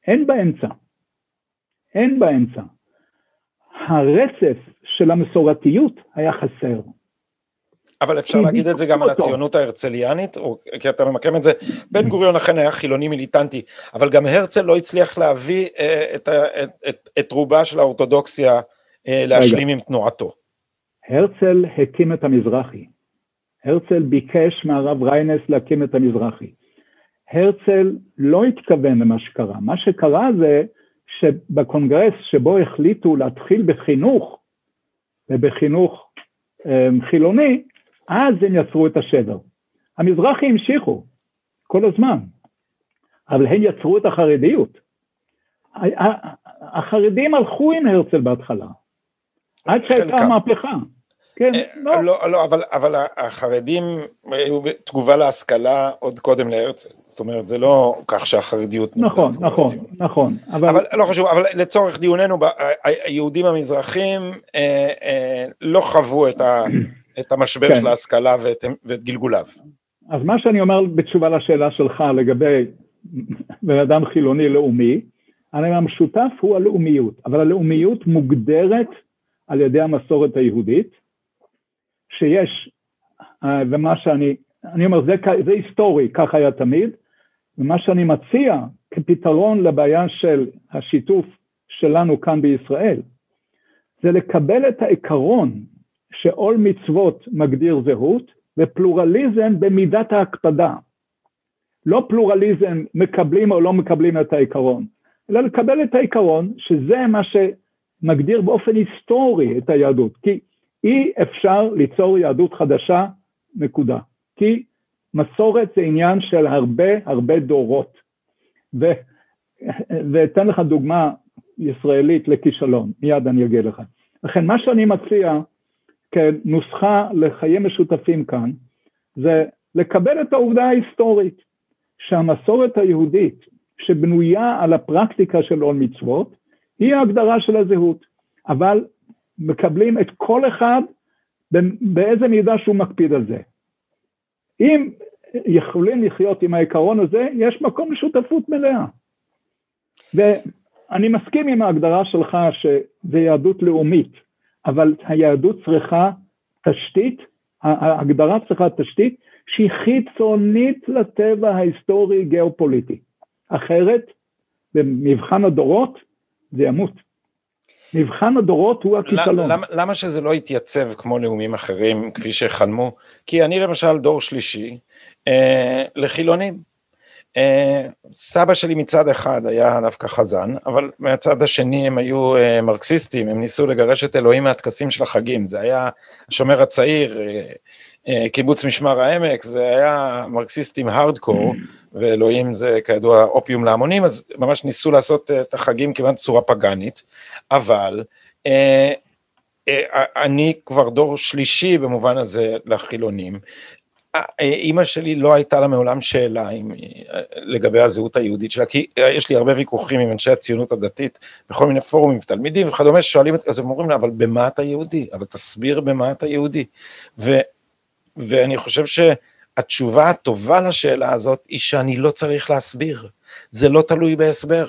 אין באמצע. אין באמצע. הרצף של המסורתיות היה חסר. אבל אפשר להגיד את זה גם אותו. על הציונות ההרצליאנית, או, כי אתה ממקם את זה, בן גוריון אכן היה חילוני מיליטנטי, אבל גם הרצל לא הצליח להביא אה, את, את, את, את רובה של האורתודוקסיה אה, להשלים רגע. עם תנועתו. הרצל הקים את המזרחי. הרצל ביקש מהרב ריינס להקים את המזרחי. הרצל לא התכוון למה שקרה, מה שקרה זה שבקונגרס שבו החליטו להתחיל בחינוך, ובחינוך אמ, חילוני, אז הם יצרו את השבר. המזרחי המשיכו כל הזמן, אבל הם יצרו את החרדיות. החרדים הלכו עם הרצל בהתחלה, עד שהייתה מהפכה. כן, אה, לא. לא, לא, אבל, אבל החרדים היו תגובה להשכלה עוד קודם להרצל, זאת אומרת זה לא כך שהחרדיות... נכון, נכון, נכון. אבל... אבל לא חשוב, אבל לצורך דיוננו, היהודים המזרחים אה, אה, לא חוו את, ה, את המשבר כן. של ההשכלה ואת, ואת גלגוליו. אז מה שאני אומר בתשובה לשאלה שלך לגבי בן אדם חילוני לאומי, המשותף הוא הלאומיות, אבל הלאומיות מוגדרת על ידי המסורת היהודית, שיש, אה, ומה שאני, אני אומר, זה, זה היסטורי, כך היה תמיד, ומה שאני מציע כפתרון לבעיה של השיתוף שלנו כאן בישראל, זה לקבל את העיקרון שעול מצוות מגדיר זהות, ופלורליזם במידת ההקפדה. לא פלורליזם מקבלים או לא מקבלים את העיקרון, אלא לקבל את העיקרון שזה מה שמגדיר באופן היסטורי את היהדות. כי אי אפשר ליצור יהדות חדשה, נקודה. כי מסורת זה עניין של הרבה הרבה דורות. ו, ואתן לך דוגמה ישראלית לכישלון, מיד אני אגיד לך. לכן מה שאני מציע כנוסחה לחיים משותפים כאן, זה לקבל את העובדה ההיסטורית, שהמסורת היהודית שבנויה על הפרקטיקה של עול מצוות, היא ההגדרה של הזהות. אבל מקבלים את כל אחד באיזה מידה שהוא מקפיד על זה. אם יכולים לחיות עם העיקרון הזה, יש מקום לשותפות מלאה. ואני מסכים עם ההגדרה שלך שזה יהדות לאומית, אבל היהדות צריכה תשתית, ההגדרה צריכה תשתית שהיא חיצונית לטבע ההיסטורי גיאופוליטי. אחרת במבחן הדורות זה ימות. מבחן הדורות הוא הכישלון. למה, למה שזה לא יתייצב כמו לאומים אחרים, כפי שחלמו? כי אני למשל דור שלישי אה, לחילונים. אה, סבא שלי מצד אחד היה דווקא חזן, אבל מהצד השני הם היו אה, מרקסיסטים, הם ניסו לגרש את אלוהים מהטקסים של החגים, זה היה השומר הצעיר, אה, קיבוץ משמר העמק, זה היה מרקסיסטים הארדקור, ואלוהים זה כידוע אופיום להמונים, אז ממש ניסו לעשות את החגים כמעט בצורה פגאנית, אבל אני כבר דור שלישי במובן הזה לחילונים, אימא שלי לא הייתה לה מעולם שאלה עם, לגבי הזהות היהודית שלה, כי יש לי הרבה ויכוחים עם אנשי הציונות הדתית בכל מיני פורומים, תלמידים וכדומה, ששואלים, אז הם אומרים לה, אבל במה אתה יהודי? אבל תסביר במה אתה יהודי. ו, ואני חושב שהתשובה הטובה לשאלה הזאת היא שאני לא צריך להסביר, זה לא תלוי בהסבר.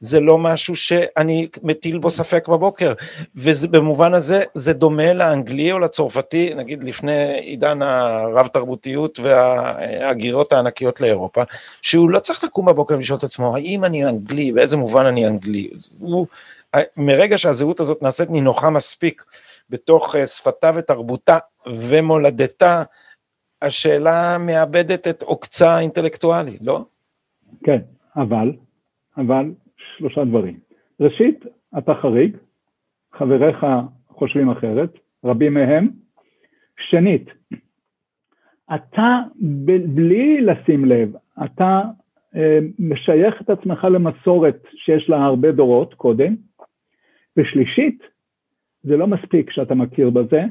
זה לא משהו שאני מטיל בו ספק בבוקר, ובמובן הזה זה דומה לאנגלי או לצרפתי, נגיד לפני עידן הרב תרבותיות וההגירות הענקיות לאירופה, שהוא לא צריך לקום בבוקר ולשאול את עצמו, האם אני אנגלי, באיזה מובן אני אנגלי, הוא, מרגע שהזהות הזאת נעשית נינוחה מספיק בתוך אה, שפתה ותרבותה ומולדתה, השאלה מאבדת את עוקצה האינטלקטואלי, לא? כן, אבל, אבל שלושה דברים. ראשית, אתה חריג, חבריך חושבים אחרת, רבים מהם. שנית, אתה בלי לשים לב, אתה אה, משייך את עצמך למסורת שיש לה הרבה דורות קודם. ושלישית, זה לא מספיק שאתה מכיר בזה,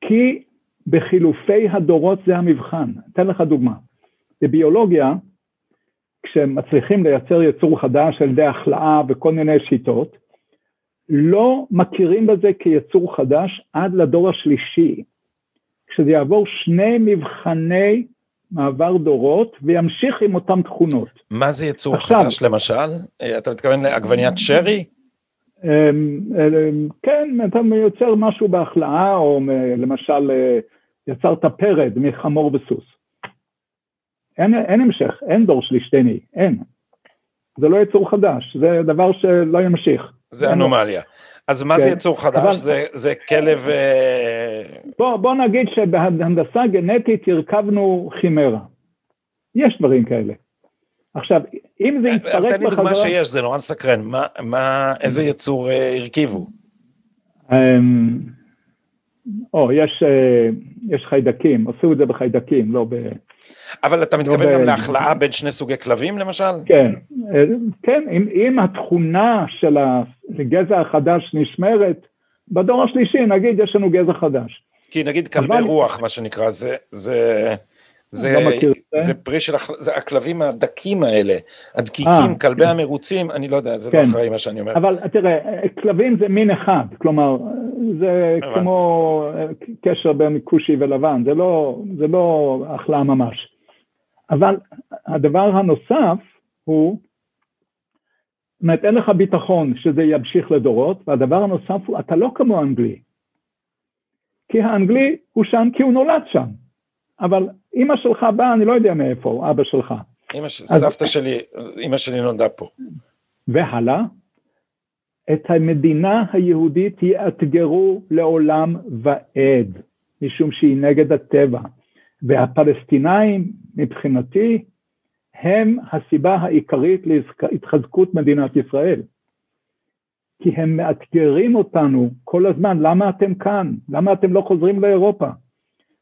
כי בחילופי הדורות זה המבחן. אתן לך דוגמה. בביולוגיה, כשמצליחים לייצר יצור חדש על ידי החלאה וכל מיני שיטות, לא מכירים בזה כיצור חדש עד לדור השלישי, כשזה יעבור שני מבחני מעבר דורות וימשיך עם אותן תכונות. מה זה יצור עכשיו, חדש למשל? אה, אתה מתכוון לעגבניית שרי? אמ, אמ, כן, אתה יוצר משהו בהחלאה, או למשל אה, יצרת פרד מחמור וסוס. אין, אין המשך, אין דור שלישתני, אין. זה לא יצור חדש, זה דבר שלא ימשיך. זה אנומליה. אז מה כן. זה יצור חדש? אבל... זה, זה כלב... אה, בוא, בוא נגיד שבהנדסה גנטית הרכבנו חימרה. יש דברים כאלה. עכשיו, אם זה יתפרק בחזרה... תן לי דוגמה שיש, זה נורא מסקרן. מה, מה, איזה יצור אה, הרכיבו? אמ, או, יש, אה, יש חיידקים, עשו את זה בחיידקים, לא ב... אבל אתה מתכוון גם להכלאה בין שני סוגי כלבים למשל? כן, כן, אם, אם התכונה של הגזע החדש נשמרת, בדור השלישי נגיד יש לנו גזע חדש. כי נגיד כלבי אבל... רוח מה שנקרא, זה, זה, זה, לא זה, זה פרי של זה הכלבים הדקים האלה, הדקיקים, 아, אה, כלבי כן. המרוצים, אני לא יודע, זה לא כן. לא אחראי מה שאני אומר. אבל תראה, כלבים זה מין אחד, כלומר, זה הבנתי. כמו קשר בין כושי ולבן, זה לא, זה לא החלאה ממש. אבל הדבר הנוסף הוא, זאת אומרת, אין לך ביטחון שזה ימשיך לדורות, והדבר הנוסף הוא, אתה לא כמו האנגלי. כי האנגלי הוא שם כי הוא נולד שם. אבל אימא שלך באה, אני לא יודע מאיפה, אבא שלך. אימא ש... אז... סבתא שלי, אימא שלי נולדה פה. והלאה, את המדינה היהודית יאתגרו לעולם ועד, משום שהיא נגד הטבע. והפלסטינאים מבחינתי הם הסיבה העיקרית להתחזקות מדינת ישראל. כי הם מאתגרים אותנו כל הזמן, למה אתם כאן? למה אתם לא חוזרים לאירופה?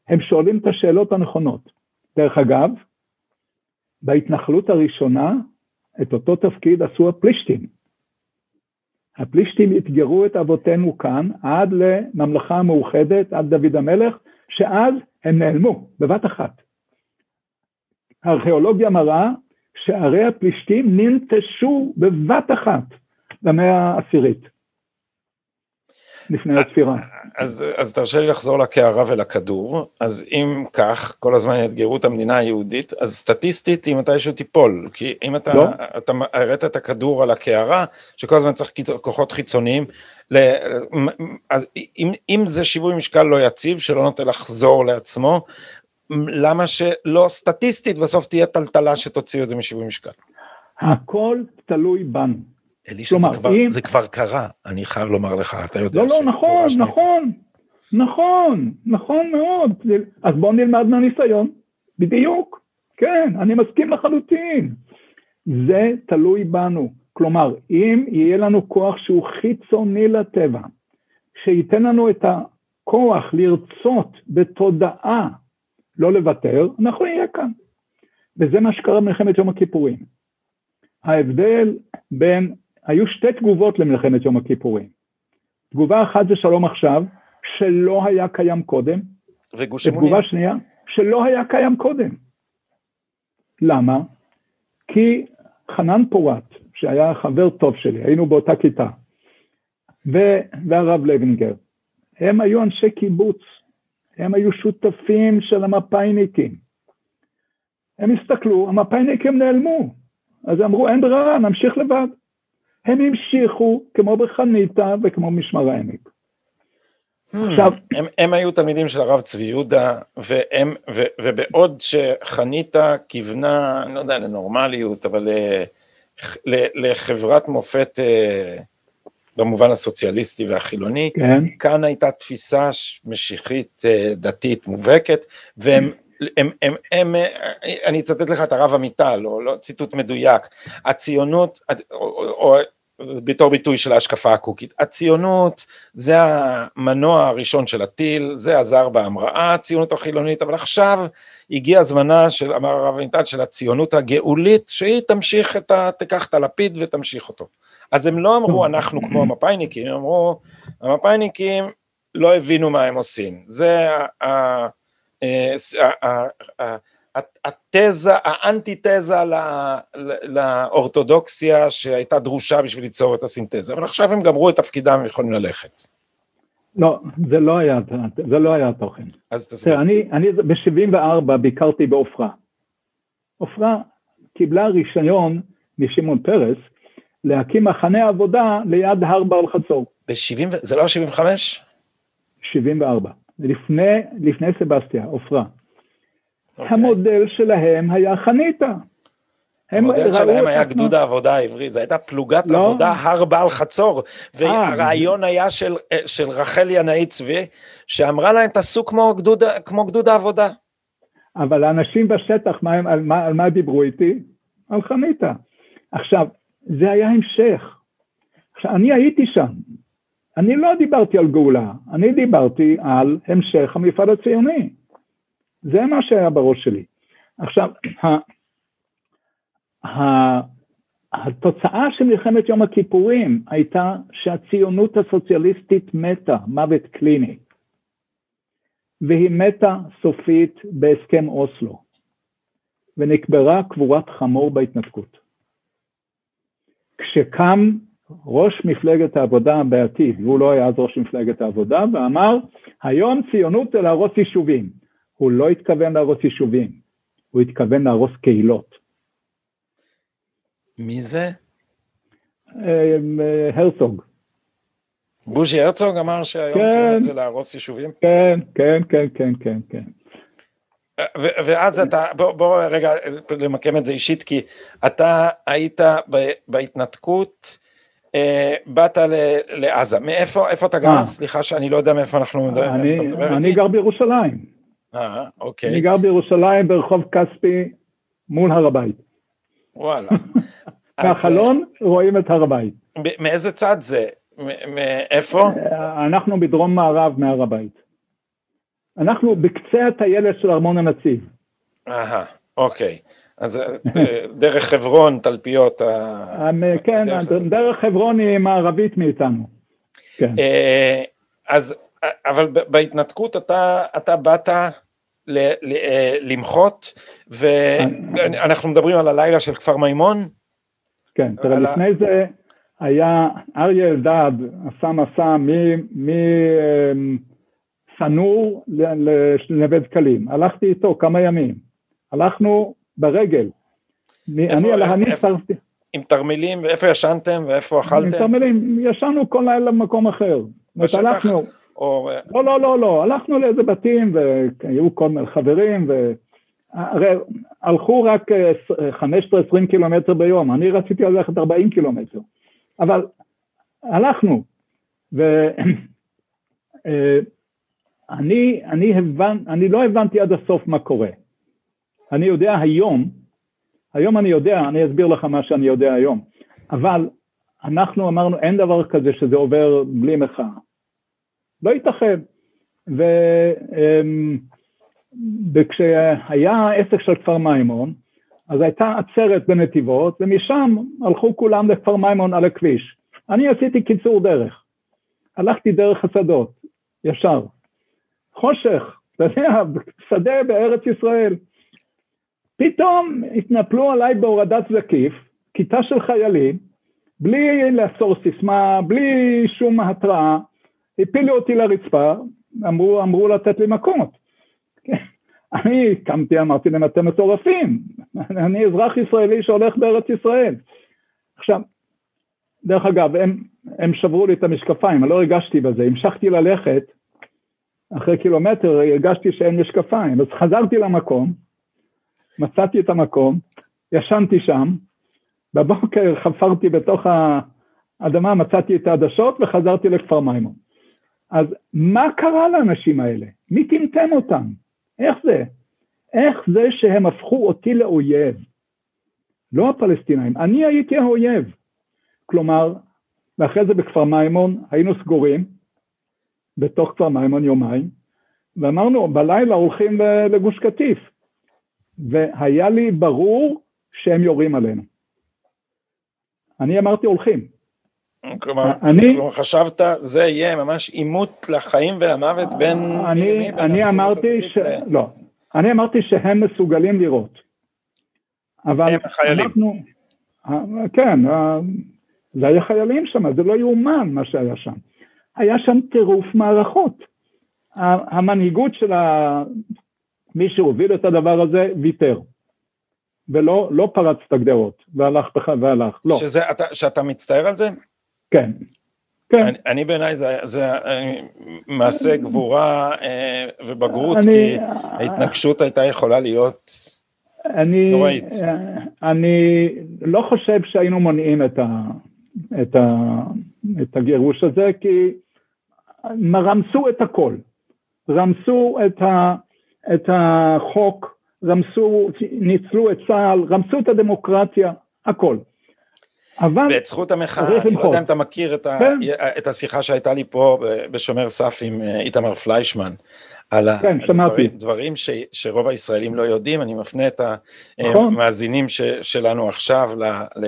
הם שואלים את השאלות הנכונות. דרך אגב, בהתנחלות הראשונה, את אותו תפקיד עשו הפלישתים. הפלישתים אתגרו את אבותינו כאן עד לממלכה המאוחדת, עד דוד המלך, שאז הם נעלמו בבת אחת. הארכיאולוגיה מראה שערי הפלישתים ננטשו בבת אחת במאה העשירית. לפני הספירה. אז, אז תרשה לי לחזור לקערה ולכדור, אז אם כך, כל הזמן יאתגרו את המדינה היהודית, אז סטטיסטית היא מתישהו תיפול, כי אם אתה, לא. אתה הראת את הכדור על הקערה, שכל הזמן צריך כוחות חיצוניים, ל, אז אם, אם זה שיווי משקל לא יציב, שלא נוטה לחזור לעצמו, למה שלא סטטיסטית בסוף תהיה טלטלה שתוציא את זה משיווי משקל? הכל תלוי בנו. אלישע, זה, כבר, אם... זה כבר קרה, אני חייב לומר לך, אתה יודע. לא, לא, נכון, נכון, נכון, נכון מאוד. אז בואו נלמד מהניסיון, בדיוק. כן, אני מסכים לחלוטין. זה תלוי בנו. כלומר, אם יהיה לנו כוח שהוא חיצוני לטבע, שייתן לנו את הכוח לרצות בתודעה לא לוותר, אנחנו נהיה כאן. וזה מה שקרה במלחמת יום הכיפורים. ההבדל בין, היו שתי תגובות למלחמת יום הכיפורים. תגובה אחת זה שלום עכשיו, שלא היה קיים קודם. וגוש אמונים. ותגובה שנייה, שלא היה קיים קודם. למה? כי חנן פורת, שהיה חבר טוב שלי, היינו באותה כיתה, ו- והרב לוינגר, הם היו אנשי קיבוץ, הם היו שותפים של המפאיניקים. הם הסתכלו, המפאיניקים נעלמו, אז אמרו אין ברירה, נמשיך לבד. הם המשיכו כמו בחניתה וכמו משמר העמק. Hmm, עכשיו, הם, הם היו תלמידים של הרב צבי יהודה, והם, ו, ובעוד שחניתה כיוונה, אני לא יודע, לנורמליות, אבל אה, לחברת מופת אה, במובן הסוציאליסטי והחילוני, כן. כאן הייתה תפיסה משיחית אה, דתית מובהקת, והם הם, הם, הם, אני אצטט לך את הרב עמיטל, או לא ציטוט מדויק, הציונות, או, או, או בתור ביטוי של ההשקפה הקוקית, הציונות זה המנוע הראשון של הטיל, זה עזר בהמראה, הציונות החילונית, אבל עכשיו הגיע זמנה של, אמר הרב עמיטל, של הציונות הגאולית, שהיא תמשיך את ה... תיקח את הלפיד ותמשיך אותו. אז הם לא אמרו אנחנו כמו המפאיניקים, הם אמרו המפאיניקים לא הבינו מה הם עושים, זה ה... התזה, האנטיתזה לאורתודוקסיה שהייתה דרושה בשביל ליצור את הסינתזה, אבל עכשיו הם גמרו את תפקידם ויכולים ללכת. לא, זה לא היה, זה לא היה התוכן. אז תסביר. אני, אני ב-74 ביקרתי בעופרה. עופרה קיבלה רישיון משמעון פרס להקים מחנה עבודה ליד הר בעל חצור. ב-70, זה לא 75? 74. לפני, לפני סבסטיה, עופרה. Okay. אוקיי. המודל שלהם היה חניתה. המודל שלהם היה גדוד העבודה העברי, זו הייתה פלוגת לא. עבודה הר בעל חצור, והרעיון אה, היה של, אה, של רחל ינאי צבי, שאמרה להם תעשו כמו גדוד, כמו גדוד העבודה. אבל האנשים בשטח, מה על, מה, על מה דיברו איתי? על חניתה. עכשיו, זה היה המשך. עכשיו, אני הייתי שם, אני לא דיברתי על גאולה, אני דיברתי על המשך המפעל הציוני. זה מה שהיה בראש שלי. עכשיו, התוצאה של מלחמת יום הכיפורים הייתה שהציונות הסוציאליסטית מתה, מוות קליני. והיא מתה סופית בהסכם אוסלו, ונקברה קבורת חמור בהתנתקות. כשקם ראש מפלגת העבודה בעתיד, והוא לא היה אז ראש מפלגת העבודה, ואמר, היום ציונות זה להרוס יישובים. הוא לא התכוון להרוס יישובים, הוא התכוון להרוס קהילות. מי זה? אה, הרצוג. בוז'י הרצוג אמר שהיום כן, ציונות זה להרוס יישובים? כן, כן, כן, כן, כן, כן. ואז אתה, בוא, בוא רגע למקם את זה אישית, כי אתה היית בהתנתקות, אה, באת לעזה, מאיפה איפה אתה גר? אה. סליחה שאני לא יודע מאיפה אנחנו, אני, איפה אתה מדבר איתי? אני גר בירושלים. אה, אוקיי. אני גר בירושלים ברחוב כספי מול הר הבית. וואלה. מהחלון רואים את הר הבית. מאיזה צד זה? מאיפה? אנחנו בדרום מערב מהר הבית. אנחנו בקצה הטיילת של ארמון הנציב. אהה, אוקיי. אז אה, דרך חברון, תלפיות. כן, דרך חברון היא מערבית מאיתנו. כן. אה, אז, אבל בהתנתקות אתה, באת אה, למחות, ואנחנו מדברים על הלילה של כפר מימון? כן, תראה, לפני זה היה אריה אלדד עשה מסע משנור לנווה דקלים, הלכתי איתו כמה ימים, הלכנו ברגל. אני על ההניס שרפתי. עם תרמילים, ואיפה ישנתם ואיפה אכלתם? עם תרמילים, ישנו כל לילה במקום אחר. בשטח? או... לא, לא, לא, לא, הלכנו לאיזה בתים והיו כל מיני חברים, והרי הלכו רק 15-20 קילומטר ביום, אני רציתי ללכת 40 קילומטר, אבל הלכנו, ואני אני הבנ, אני לא הבנתי עד הסוף מה קורה. אני יודע היום, היום אני יודע, אני אסביר לך מה שאני יודע היום, אבל אנחנו אמרנו אין דבר כזה שזה עובר בלי מחאה. לא ייתכן. וכשהיה עסק של כפר מימון, אז הייתה עצרת בנתיבות, ומשם הלכו כולם לכפר מימון על הכביש. אני עשיתי קיצור דרך. הלכתי דרך השדות, ישר. חושך, אתה יודע, שדה בארץ ישראל. פתאום התנפלו עליי בהורדת זקיף, כיתה של חיילים, בלי לאסור סיסמה, בלי שום התראה, הפילו אותי לרצפה, אמרו, אמרו לתת לי מקומות. אני קמתי, אמרתי להם, אתם מטורפים, אני אזרח ישראלי שהולך בארץ ישראל. עכשיו, דרך אגב, הם, הם שברו לי את המשקפיים, אני לא הרגשתי בזה, המשכתי ללכת, אחרי קילומטר הרגשתי שאין משקפיים, אז חזרתי למקום, מצאתי את המקום, ישנתי שם, בבוקר חפרתי בתוך האדמה, מצאתי את העדשות וחזרתי לכפר מימון. אז מה קרה לאנשים האלה? מי טמטם אותם? איך זה? איך זה שהם הפכו אותי לאויב? לא הפלסטינאים, אני הייתי האויב. כלומר, ואחרי זה בכפר מימון היינו סגורים, בתוך כפר מימון יומיים, ואמרנו, בלילה הולכים לגוש קטיף. והיה לי ברור שהם יורים עלינו. אני אמרתי הולכים. כלומר, אני, כלומר חשבת זה יהיה ממש עימות לחיים ולמוות בין אני, מי, אני אמרתי ש... לא, אני אמרתי שהם מסוגלים לראות. אבל הם החיילים. אנחנו, כן, זה היה חיילים שם, זה לא יאומן מה שהיה שם. היה שם טירוף מערכות. המנהיגות של ה... מי שהוביל את הדבר הזה ויתר. ולא לא פרץ את הגדרות, והלך והלך, לא. שזה, אתה, שאתה מצטער על זה? כן. כן. אני, אני בעיניי זה, זה מעשה גבורה אה, ובגרות, אני, כי ההתנגשות הייתה יכולה להיות אני, נוראית. אני לא חושב שהיינו מונעים את, ה, את, ה, את הגירוש הזה, כי רמסו את הכל. רמסו את, ה, את החוק, רמסו, ניצלו את צה"ל, רמסו את הדמוקרטיה, הכל. אבל... ואת זכות המחאה, אני לא יודע אם אתה מכיר את, כן. ה, את השיחה שהייתה לי פה בשומר סף עם אה, איתמר פליישמן, על כן, הדברים, דברים ש, שרוב הישראלים לא יודעים, אני מפנה את נכון. המאזינים ש, שלנו עכשיו, ל, ל,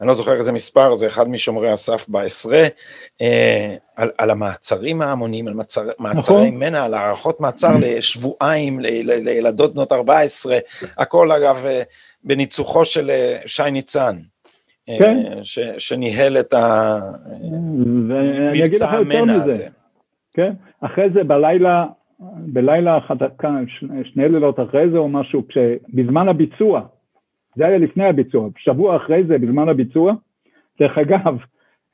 אני לא זוכר איזה מספר, זה אחד משומרי הסף בעשרה, אה, על, על המעצרים ההמוניים, על מעצרי נכון. מנע, על הארכות מעצר mm-hmm. לשבועיים, ל, ל, לילדות בנות 14, הכל אגב אה, בניצוחו של שי ניצן. כן. ש, שניהל את המבצע המנע הזה. כן, אחרי זה בלילה בלילה אחד, שני לילות אחרי זה או משהו, בזמן הביצוע, זה היה לפני הביצוע, שבוע אחרי זה, בזמן הביצוע, דרך אגב,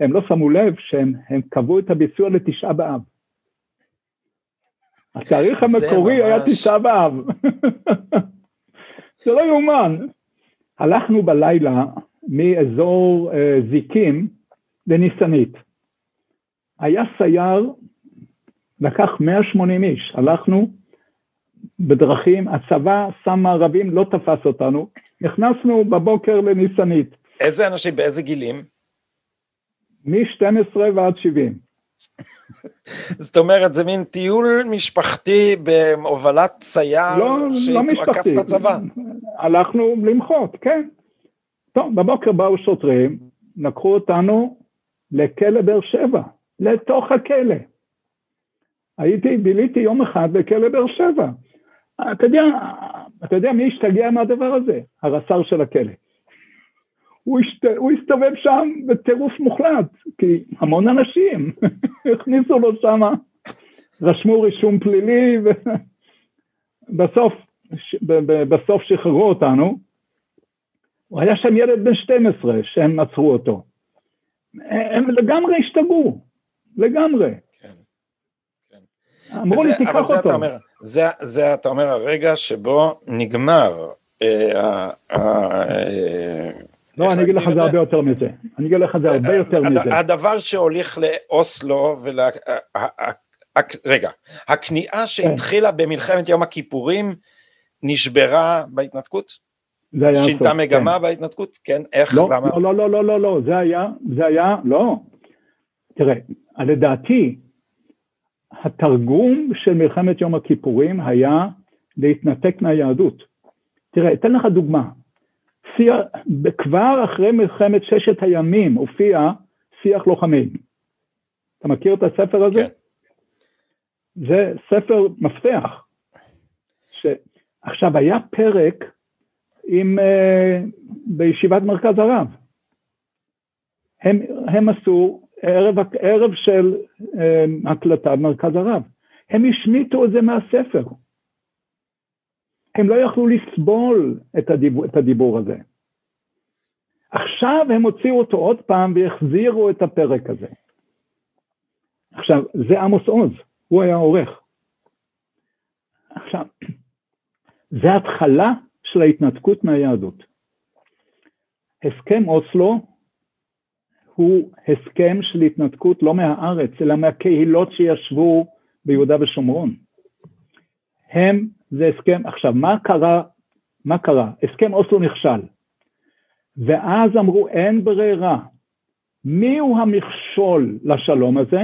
הם לא שמו לב שהם קבעו את הביצוע לתשעה באב. התאריך המקורי ממש... היה תשעה באב. זה לא יאומן. הלכנו בלילה מאזור uh, זיקים לניסנית. היה סייר לקח 180 איש, הלכנו בדרכים, הצבא שם מערבים, לא תפס אותנו, נכנסנו בבוקר לניסנית. איזה אנשים, באיזה גילים? מ-12 ועד 70. זאת אומרת, זה מין טיול משפחתי בהובלת צייר לא, לא משפחתי. את הצבא. הלכנו למחות, כן. טוב, בבוקר באו שוטרים, לקחו אותנו לכלא באר שבע, לתוך הכלא. הייתי, ביליתי יום אחד בכלא באר שבע. אתה יודע, אתה יודע מי השתגע מהדבר הזה? הרס"ר של הכלא. הוא, השת... הוא הסתובב שם בטירוף מוחלט, כי המון אנשים הכניסו לו שם, רשמו רישום פלילי, ובסוף בסוף שחררו אותנו. הוא היה שם ילד בן 12 שהם עצרו אותו. הם לגמרי השתגעו, לגמרי. אמרו לי, תיקח אותו. זה, אומר, זה, זה אתה אומר הרגע שבו נגמר לא, אני אגיד לך זה הרבה יותר מזה. אני אגיד לך זה הרבה יותר מזה. הדבר שהוליך לאוסלו ול... רגע, הכניעה שהתחילה במלחמת יום הכיפורים נשברה בהתנתקות? זה היה שינתה הסוף, מגמה כן. בהתנתקות? כן, איך? לא, למה? לא, לא, לא, לא, לא, לא, זה היה, זה היה, לא. תראה, לדעתי, התרגום של מלחמת יום הכיפורים היה להתנתק מהיהדות. תראה, אתן לך דוגמה. שיח, כבר אחרי מלחמת ששת הימים הופיע שיח לוחמים. אתה מכיר את הספר הזה? כן. זה ספר מפתח. ש... עכשיו, היה פרק עם, uh, בישיבת מרכז הרב. הם, הם עשו ערב, ערב של uh, הקלטה במרכז הרב. הם השמיטו את זה מהספר. הם לא יכלו לסבול את הדיבור, את הדיבור הזה. עכשיו הם הוציאו אותו עוד פעם והחזירו את הפרק הזה. עכשיו, זה עמוס עוז, הוא היה עורך. עכשיו, זה התחלה של ההתנתקות מהיהדות. הסכם אוסלו הוא הסכם של התנתקות לא מהארץ, אלא מהקהילות שישבו ביהודה ושומרון. הם, זה הסכם, עכשיו מה קרה, מה קרה? הסכם אוסלו נכשל. ואז אמרו אין ברירה. מי הוא המכשול לשלום הזה?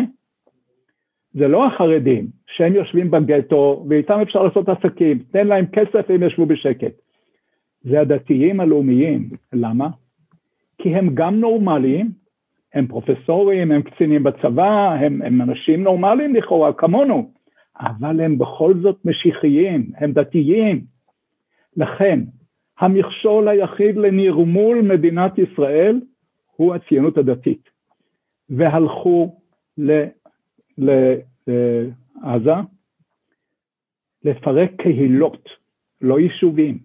זה לא החרדים שהם יושבים בגטו ואיתם אפשר לעשות עסקים, תן להם כסף והם ישבו בשקט. זה הדתיים הלאומיים, למה? כי הם גם נורמליים, הם פרופסורים, הם קצינים בצבא, הם, הם אנשים נורמליים לכאורה, כמונו, אבל הם בכל זאת משיחיים, הם דתיים. לכן, המכשול היחיד לנרמול מדינת ישראל הוא הציונות הדתית. והלכו. לעזה, לפרק קהילות, לא יישובים.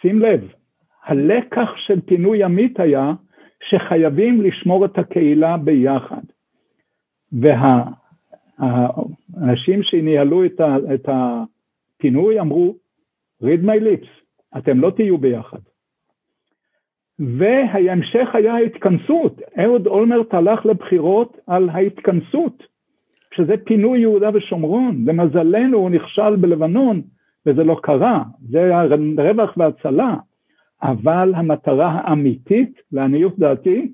שים לב, הלקח של פינוי ימית היה שחייבים לשמור את הקהילה ביחד. והאנשים שניהלו את, ה, את הפינוי אמרו, read my lips, אתם לא תהיו ביחד. וההמשך היה ההתכנסות, אהוד אולמרט הלך לבחירות על ההתכנסות, שזה פינוי יהודה ושומרון, למזלנו הוא נכשל בלבנון וזה לא קרה, זה היה רווח והצלה, אבל המטרה האמיתית, לעניות דעתי,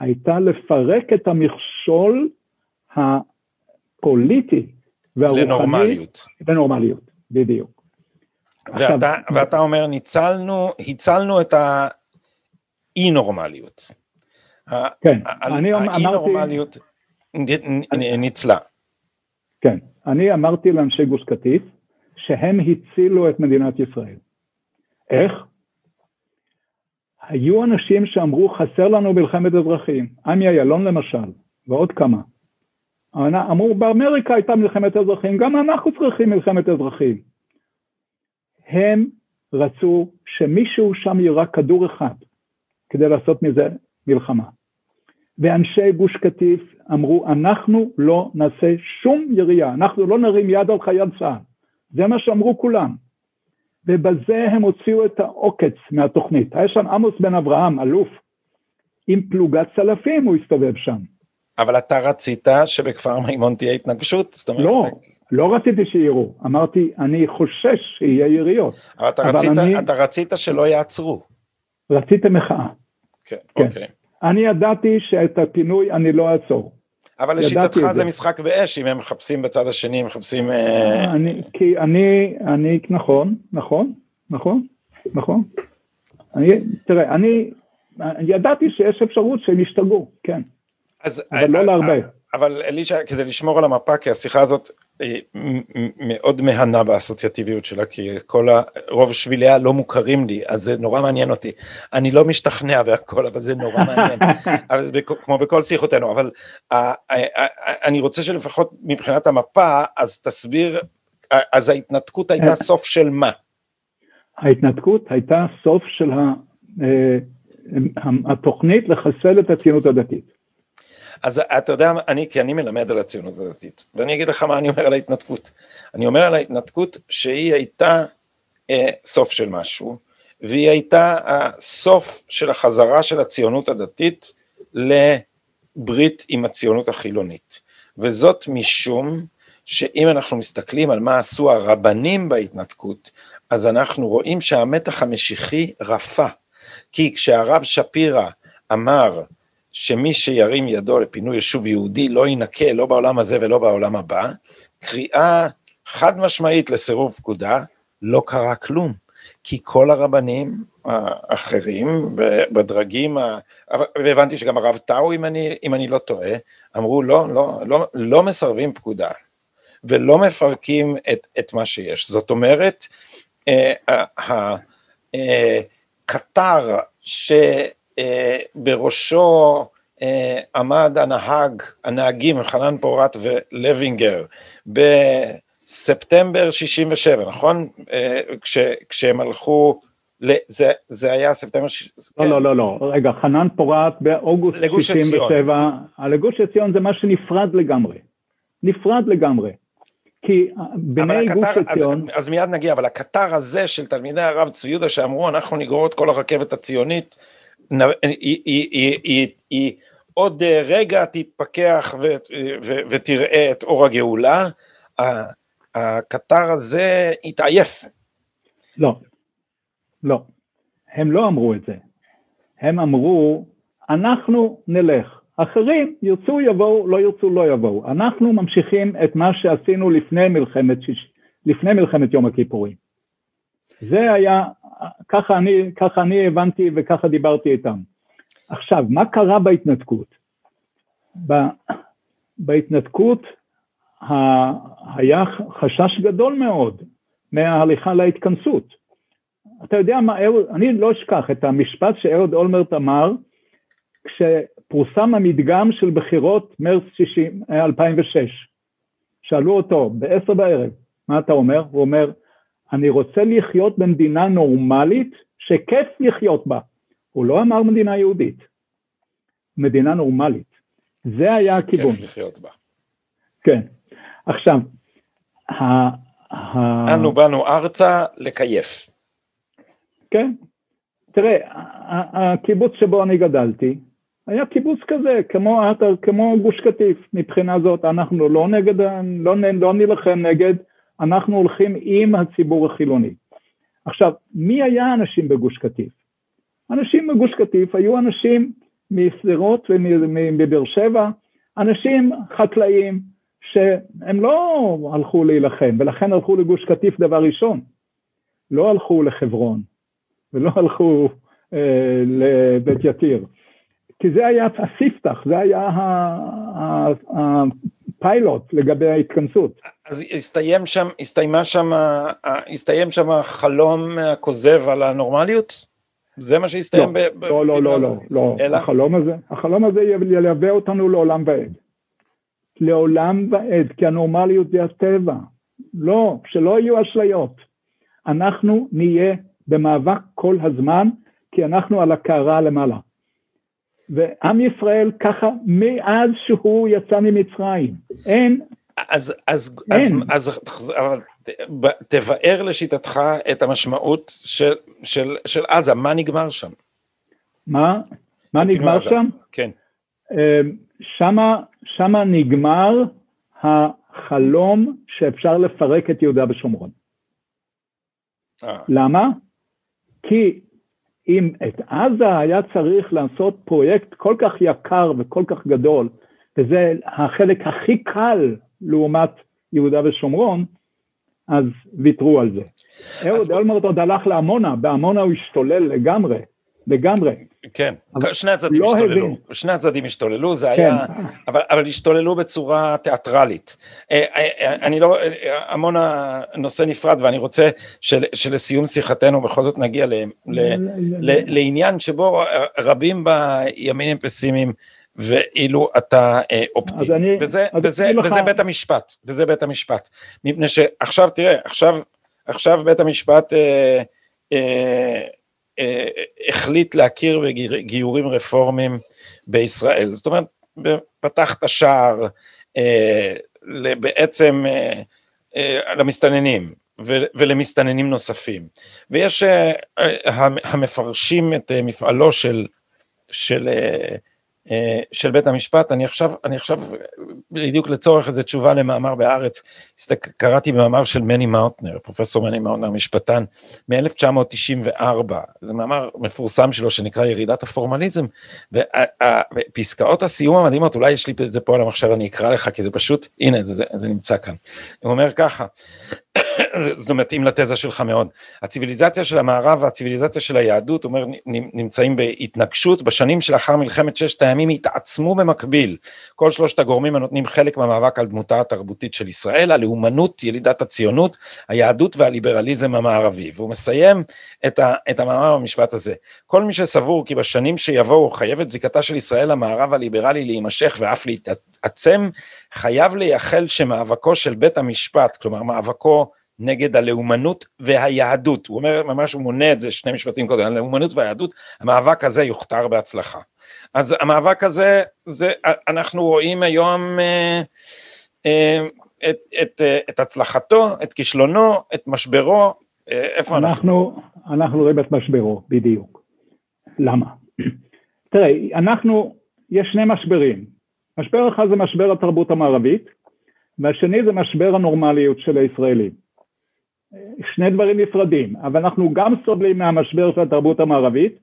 הייתה לפרק את המכשול הפוליטי והרוחני. לנורמליות. לנורמליות, בדיוק. ואתה, עכשיו, ואתה אומר, ניצלנו, הצלנו את האי נורמליות. כן, אני אמרתי... האי נורמליות ניצלה. כן, אני אמרתי לאנשי גוש קטיף שהם הצילו את מדינת ישראל. איך? היו אנשים שאמרו חסר לנו מלחמת אזרחים, עמי אילון למשל, ועוד כמה. אמרו באמריקה הייתה מלחמת אזרחים, גם אנחנו צריכים מלחמת אזרחים. הם רצו שמישהו שם יירק כדור אחד כדי לעשות מזה מלחמה. ואנשי גוש קטיף אמרו, אנחנו לא נעשה שום ירייה, אנחנו לא נרים יד על חייל צה"ל. זה מה שאמרו כולם. ובזה הם הוציאו את העוקץ מהתוכנית. היה שם עמוס בן אברהם, אלוף, עם פלוגת צלפים הוא הסתובב שם. אבל אתה רצית שבכפר מימון תהיה התנגשות? זאת אומרת... לא, לא רציתי שיראו, אמרתי, אני חושש שיהיה יריות. אבל אתה, אבל רצית, אני... אתה רצית שלא יעצרו. רציתי מחאה. כן, כן. אוקיי. אני ידעתי שאת הפינוי אני לא אעצור. אבל לשיטתך זה. משחק באש, אם הם מחפשים בצד השני, הם מחפשים... אני, כי אני, אני, נכון, נכון, נכון, נכון. אני, תראה, אני ידעתי שיש אפשרות שהם ישתגעו, כן. אז, אבל לא להרבה. אבל אלישע, כדי לשמור על המפה, כי השיחה הזאת מאוד מהנה באסוציאטיביות שלה, כי כל ה... רוב שביליה לא מוכרים לי, אז זה נורא מעניין אותי. אני לא משתכנע והכל, אבל זה נורא מעניין, אבל זה כמו בכל שיחותינו, אבל אני רוצה שלפחות מבחינת המפה, אז תסביר, אז ההתנתקות הייתה סוף של מה? ההתנתקות הייתה סוף של אה, התוכנית לחסל את הציונות הדתית. אז אתה יודע, אני, כי אני מלמד על הציונות הדתית, ואני אגיד לך מה אני אומר על ההתנתקות. אני אומר על ההתנתקות שהיא הייתה אה, סוף של משהו, והיא הייתה הסוף של החזרה של הציונות הדתית לברית עם הציונות החילונית. וזאת משום שאם אנחנו מסתכלים על מה עשו הרבנים בהתנתקות, אז אנחנו רואים שהמתח המשיחי רפה. כי כשהרב שפירא אמר שמי שירים ידו לפינוי יישוב יהודי לא יינקה לא בעולם הזה ולא בעולם הבא, קריאה חד משמעית לסירוב פקודה, לא קרה כלום. כי כל הרבנים האחרים בדרגים, והבנתי שגם הרב טאו, אם אני, אם אני לא טועה, אמרו לא, לא, לא, לא מסרבים פקודה ולא מפרקים את, את מה שיש. זאת אומרת, הקטר שבראשו עמד הנהג, הנהגים, חנן פורת ולוינגר, בספטמבר 67, נכון? כש, כשהם הלכו, זה, זה היה ספטמבר... לא, כן. לא, לא, לא, רגע, חנן פורת באוגוסט 67, לגוש עציון זה מה שנפרד לגמרי, נפרד לגמרי. כי בני גוש עציון... אז, אז מיד נגיע, אבל הקטר הזה של תלמידי הרב צבי יהודה שאמרו אנחנו נגרור את כל הרכבת הציונית, היא, היא, היא, היא, היא עוד רגע תתפכח ו, ו, ותראה את אור הגאולה, הקטר הזה התעייף. לא, לא, הם לא אמרו את זה, הם אמרו אנחנו נלך. אחרים ירצו יבואו, לא ירצו לא יבואו. אנחנו ממשיכים את מה שעשינו לפני מלחמת, שיש, לפני מלחמת יום הכיפורים. זה היה, ככה אני, ככה אני הבנתי וככה דיברתי איתם. עכשיו, מה קרה בהתנתקות? ב, בהתנתקות ה, היה חשש גדול מאוד מההליכה להתכנסות. אתה יודע מה, אני לא אשכח את המשפט שאהוד אולמרט אמר, כשפורסם המדגם של בחירות מרץ 60, 2006, אה, שאלו אותו בעשר בערב, מה אתה אומר? הוא אומר, אני רוצה לחיות במדינה נורמלית שכיף לחיות בה. הוא לא אמר מדינה יהודית, מדינה נורמלית. זה היה הכיוון. כיף לחיות בה. כן. עכשיו, אנו באנו ארצה לקייף. כן. תראה, הקיבוץ שבו אני גדלתי, היה קיבוץ כזה, כמו, כמו גוש קטיף, מבחינה זאת אנחנו לא נגד, לא, לא נילחם נגד, אנחנו הולכים עם הציבור החילוני. עכשיו, מי היה האנשים בגוש קטיף? אנשים בגוש קטיף היו אנשים משדרות ומבאר שבע, אנשים חקלאים שהם לא הלכו להילחם, ולכן הלכו לגוש קטיף דבר ראשון. לא הלכו לחברון, ולא הלכו אה, לבית יתיר. כי זה היה הספתח, זה היה הפיילוט לגבי ההתכנסות. אז הסתיים שם, הסתיימה שם, הסתיים שם החלום הכוזב על הנורמליות? זה מה שהסתיים? לא, ב- לא, לא, לא, לא, לא, אלא? החלום הזה, החלום הזה ילווה אותנו לעולם ועד. לעולם ועד, כי הנורמליות זה הטבע. לא, שלא יהיו אשליות. אנחנו נהיה במאבק כל הזמן, כי אנחנו על הקערה למעלה. ועם ישראל ככה מאז שהוא יצא ממצרים. אין, אז, אז, אין. אז, אז, אז תבאר לשיטתך את המשמעות של, של, של עזה, מה נגמר שם? מה? מה נגמר. שם? כן. אמ, שמה, שמה נגמר החלום שאפשר לפרק את יהודה ושומרון. אה. למה? כי אם את עזה היה צריך לעשות פרויקט כל כך יקר וכל כך גדול, וזה החלק הכי קל לעומת יהודה ושומרון, אז ויתרו על זה. אהוד אולמרט עוד הלך לעמונה, בעמונה הוא השתולל לגמרי, לגמרי. כן, שני הצדדים לא השתוללו, הבין. שני הצדדים השתוללו, זה כן. היה, אבל, אבל השתוללו בצורה תיאטרלית. אה, אה, אה, אני לא, המון הנושא נפרד ואני רוצה של, שלסיום שיחתנו בכל זאת נגיע ל, ל, ל, לעניין שבו רבים בימין הם פסימיים ואילו אתה אופטימי, אני, וזה, וזה, וזה בית המשפט, וזה בית המשפט, מפני שעכשיו תראה, עכשיו, עכשיו בית המשפט אה, אה, אה, החליט להכיר בגיורים רפורמיים בישראל. זאת אומרת, פתח את השער אה, בעצם אה, למסתננים, ולמסתננים נוספים. ויש המפרשים את מפעלו של, של אה, של בית המשפט, אני עכשיו, אני עכשיו, בדיוק לצורך איזה תשובה למאמר בהארץ, קראתי במאמר של מני מאוטנר, פרופסור מני מאוטנר, משפטן, מ-1994, זה מאמר מפורסם שלו שנקרא ירידת הפורמליזם, ופסקאות הסיום המדהימות, אולי יש לי את זה פה על המחשב, אני אקרא לך, כי זה פשוט, הנה, זה, זה, זה נמצא כאן. הוא אומר ככה, זה מתאים לתזה שלך מאוד. הציוויליזציה של המערב והציוויליזציה של היהדות, אומר, נמצאים בהתנגשות, בשנים שלאחר מלחמת ששת הימים התעצמו במקביל כל שלושת הגורמים הנותנים חלק מהמאבק על דמותה התרבותית של ישראל, הלאומנות, ילידת הציונות, היהדות והליברליזם המערבי. והוא מסיים את, ה, את המאמר במשפט הזה. כל מי שסבור כי בשנים שיבואו חייבת זיקתה של ישראל למערב הליברלי להימשך ואף להתעצם, חייב לייחל שמאבקו של בית המשפט, כלומר מאבקו נגד הלאומנות והיהדות, הוא אומר ממש, הוא מונה את זה שני משפטים קודם, הלאומנות והיהדות, המאבק הזה יוכתר בהצלחה. אז המאבק הזה, זה, אנחנו רואים היום אה, אה, את, את, אה, את הצלחתו, את כישלונו, את משברו, איפה אנחנו? אנחנו, אנחנו רואים את משברו, בדיוק. למה? תראה, אנחנו, יש שני משברים. משבר אחד זה משבר התרבות המערבית, והשני זה משבר הנורמליות של הישראלים. שני דברים נפרדים, אבל אנחנו גם סובלים מהמשבר של התרבות המערבית,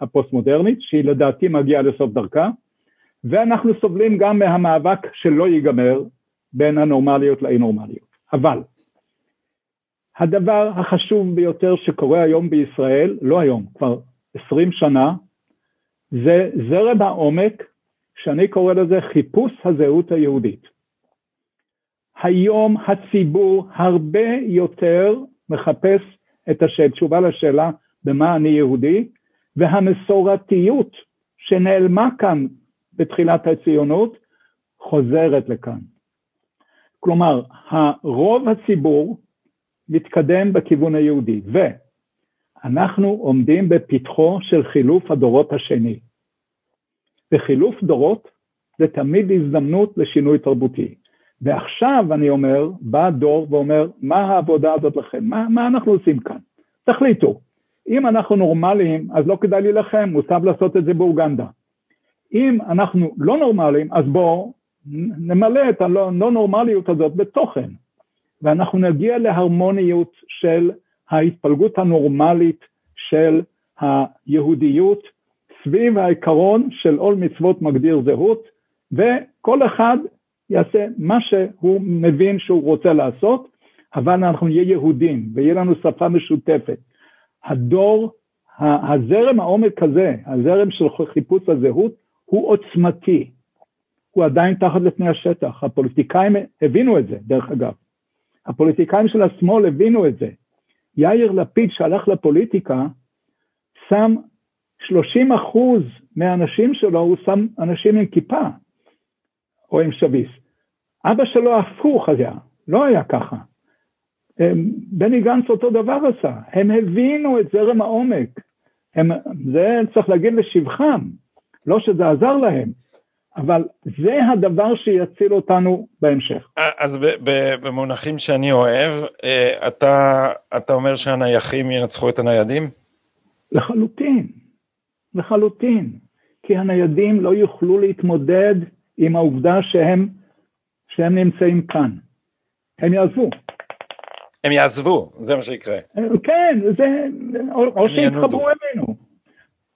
הפוסט-מודרנית, שהיא לדעתי מגיעה לסוף דרכה, ואנחנו סובלים גם מהמאבק שלא ייגמר בין הנורמליות לאי נורמליות. אבל הדבר החשוב ביותר שקורה היום בישראל, לא היום, כבר עשרים שנה, זה זרם העומק, שאני קורא לזה חיפוש הזהות היהודית. היום הציבור הרבה יותר מחפש את התשובה לשאלה במה אני יהודי, והמסורתיות שנעלמה כאן בתחילת הציונות חוזרת לכאן. כלומר, רוב הציבור מתקדם בכיוון היהודי, ואנחנו עומדים בפתחו של חילוף הדורות השני. וחילוף דורות זה תמיד הזדמנות לשינוי תרבותי. ועכשיו אני אומר, בא דור ואומר, מה העבודה הזאת לכם? מה, מה אנחנו עושים כאן? תחליטו. אם אנחנו נורמליים, אז לא כדאי להילחם, מוטב לעשות את זה באוגנדה. אם אנחנו לא נורמליים, אז בואו נמלא את הלא נורמליות הזאת בתוכן, ואנחנו נגיע להרמוניות של ההתפלגות הנורמלית של היהודיות סביב העיקרון של עול מצוות מגדיר זהות, וכל אחד יעשה מה שהוא מבין שהוא רוצה לעשות, אבל אנחנו נהיה יהודים ויהיה לנו שפה משותפת. הדור, הזרם העומק הזה, הזרם של חיפוש הזהות, הוא עוצמתי. הוא עדיין תחת לפני השטח. הפוליטיקאים הבינו את זה, דרך אגב. הפוליטיקאים של השמאל הבינו את זה. יאיר לפיד שהלך לפוליטיקה, שם 30 אחוז מהאנשים שלו, הוא שם אנשים עם כיפה. או עם שביס. אבא שלו הפוך היה, לא היה ככה. בני גנץ אותו דבר עשה, הם הבינו את זרם העומק, הם, זה צריך להגיד לשבחם, לא שזה עזר להם, אבל זה הדבר שיציל אותנו בהמשך. אז במונחים שאני אוהב, אה, אתה, אתה אומר שהנייחים ינצחו את הניידים? לחלוטין, לחלוטין, כי הניידים לא יוכלו להתמודד עם העובדה שהם, שהם נמצאים כאן. הם יעזבו. הם יעזבו, זה מה שיקרה. כן, זה, או, או שיתחברו אלינו.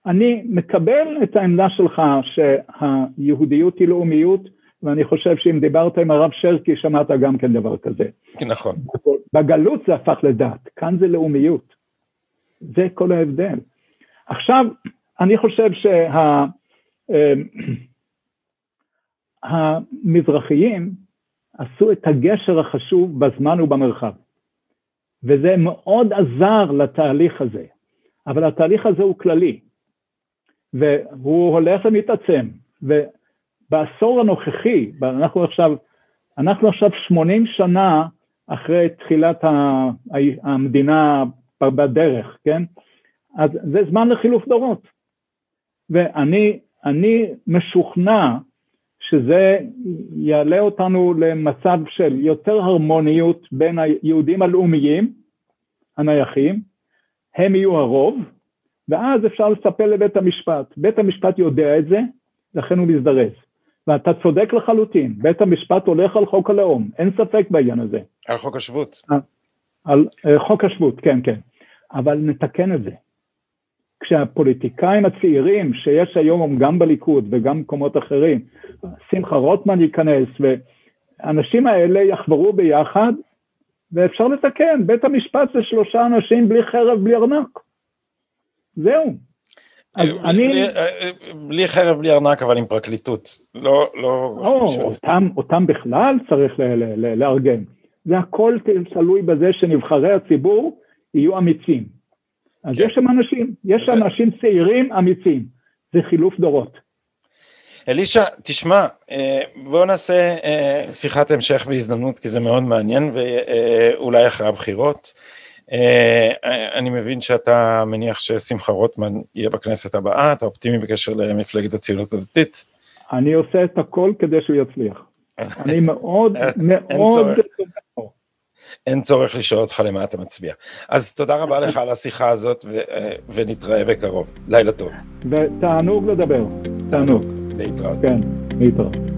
אני מקבל את העמדה שלך שהיהודיות היא לאומיות, ואני חושב שאם דיברת עם הרב שרקי, שמעת גם כן דבר כזה. נכון. בגלות זה הפך לדת, כאן זה לאומיות. זה כל ההבדל. עכשיו, אני חושב שה... אה, עשו את הגשר החשוב בזמן ובמרחב. וזה מאוד עזר לתהליך הזה, אבל התהליך הזה הוא כללי, והוא הולך ומתעצם, ובעשור הנוכחי, אנחנו עכשיו, אנחנו עכשיו 80 שנה אחרי תחילת המדינה בדרך, כן? אז זה זמן לחילוף דורות. ואני משוכנע שזה יעלה אותנו למצב של יותר הרמוניות בין היהודים הלאומיים, הנייחים, הם יהיו הרוב, ואז אפשר לספר לבית המשפט. בית המשפט יודע את זה, לכן הוא מזדרז. ואתה צודק לחלוטין, בית המשפט הולך על חוק הלאום, אין ספק בעניין הזה. על חוק השבות. על, על אה, חוק השבות, כן, כן. אבל נתקן את זה. כשהפוליטיקאים הצעירים שיש היום גם בליכוד וגם במקומות אחרים, שמחה רוטמן ייכנס, והאנשים האלה יחברו ביחד, ואפשר לתקן, בית המשפט זה שלושה אנשים בלי חרב, בלי ארנק. זהו. אז אני... בלי, בלי חרב, בלי ארנק, אבל עם פרקליטות. לא, לא... או, אותם, אותם בכלל צריך לארגן. זה הכל תלוי בזה שנבחרי הציבור יהיו אמיצים. אז כן. יש שם אנשים, יש זה... אנשים צעירים אמיצים, זה חילוף דורות. אלישע, תשמע, אה, בואו נעשה אה, שיחת המשך בהזדמנות, כי זה מאוד מעניין, ואולי אחרי הבחירות. אה, אני מבין שאתה מניח ששמחה רוטמן יהיה בכנסת הבאה, אתה אופטימי בקשר למפלגת הציונות הדתית. אני עושה את הכל כדי שהוא יצליח. אני מאוד מאוד אין צורך לשאול אותך למה אתה מצביע. אז תודה רבה לך על השיחה הזאת, ו- ונתראה בקרוב. לילה טוב. ותענוג לדבר. תענוג. להתראות. כן, להתראות.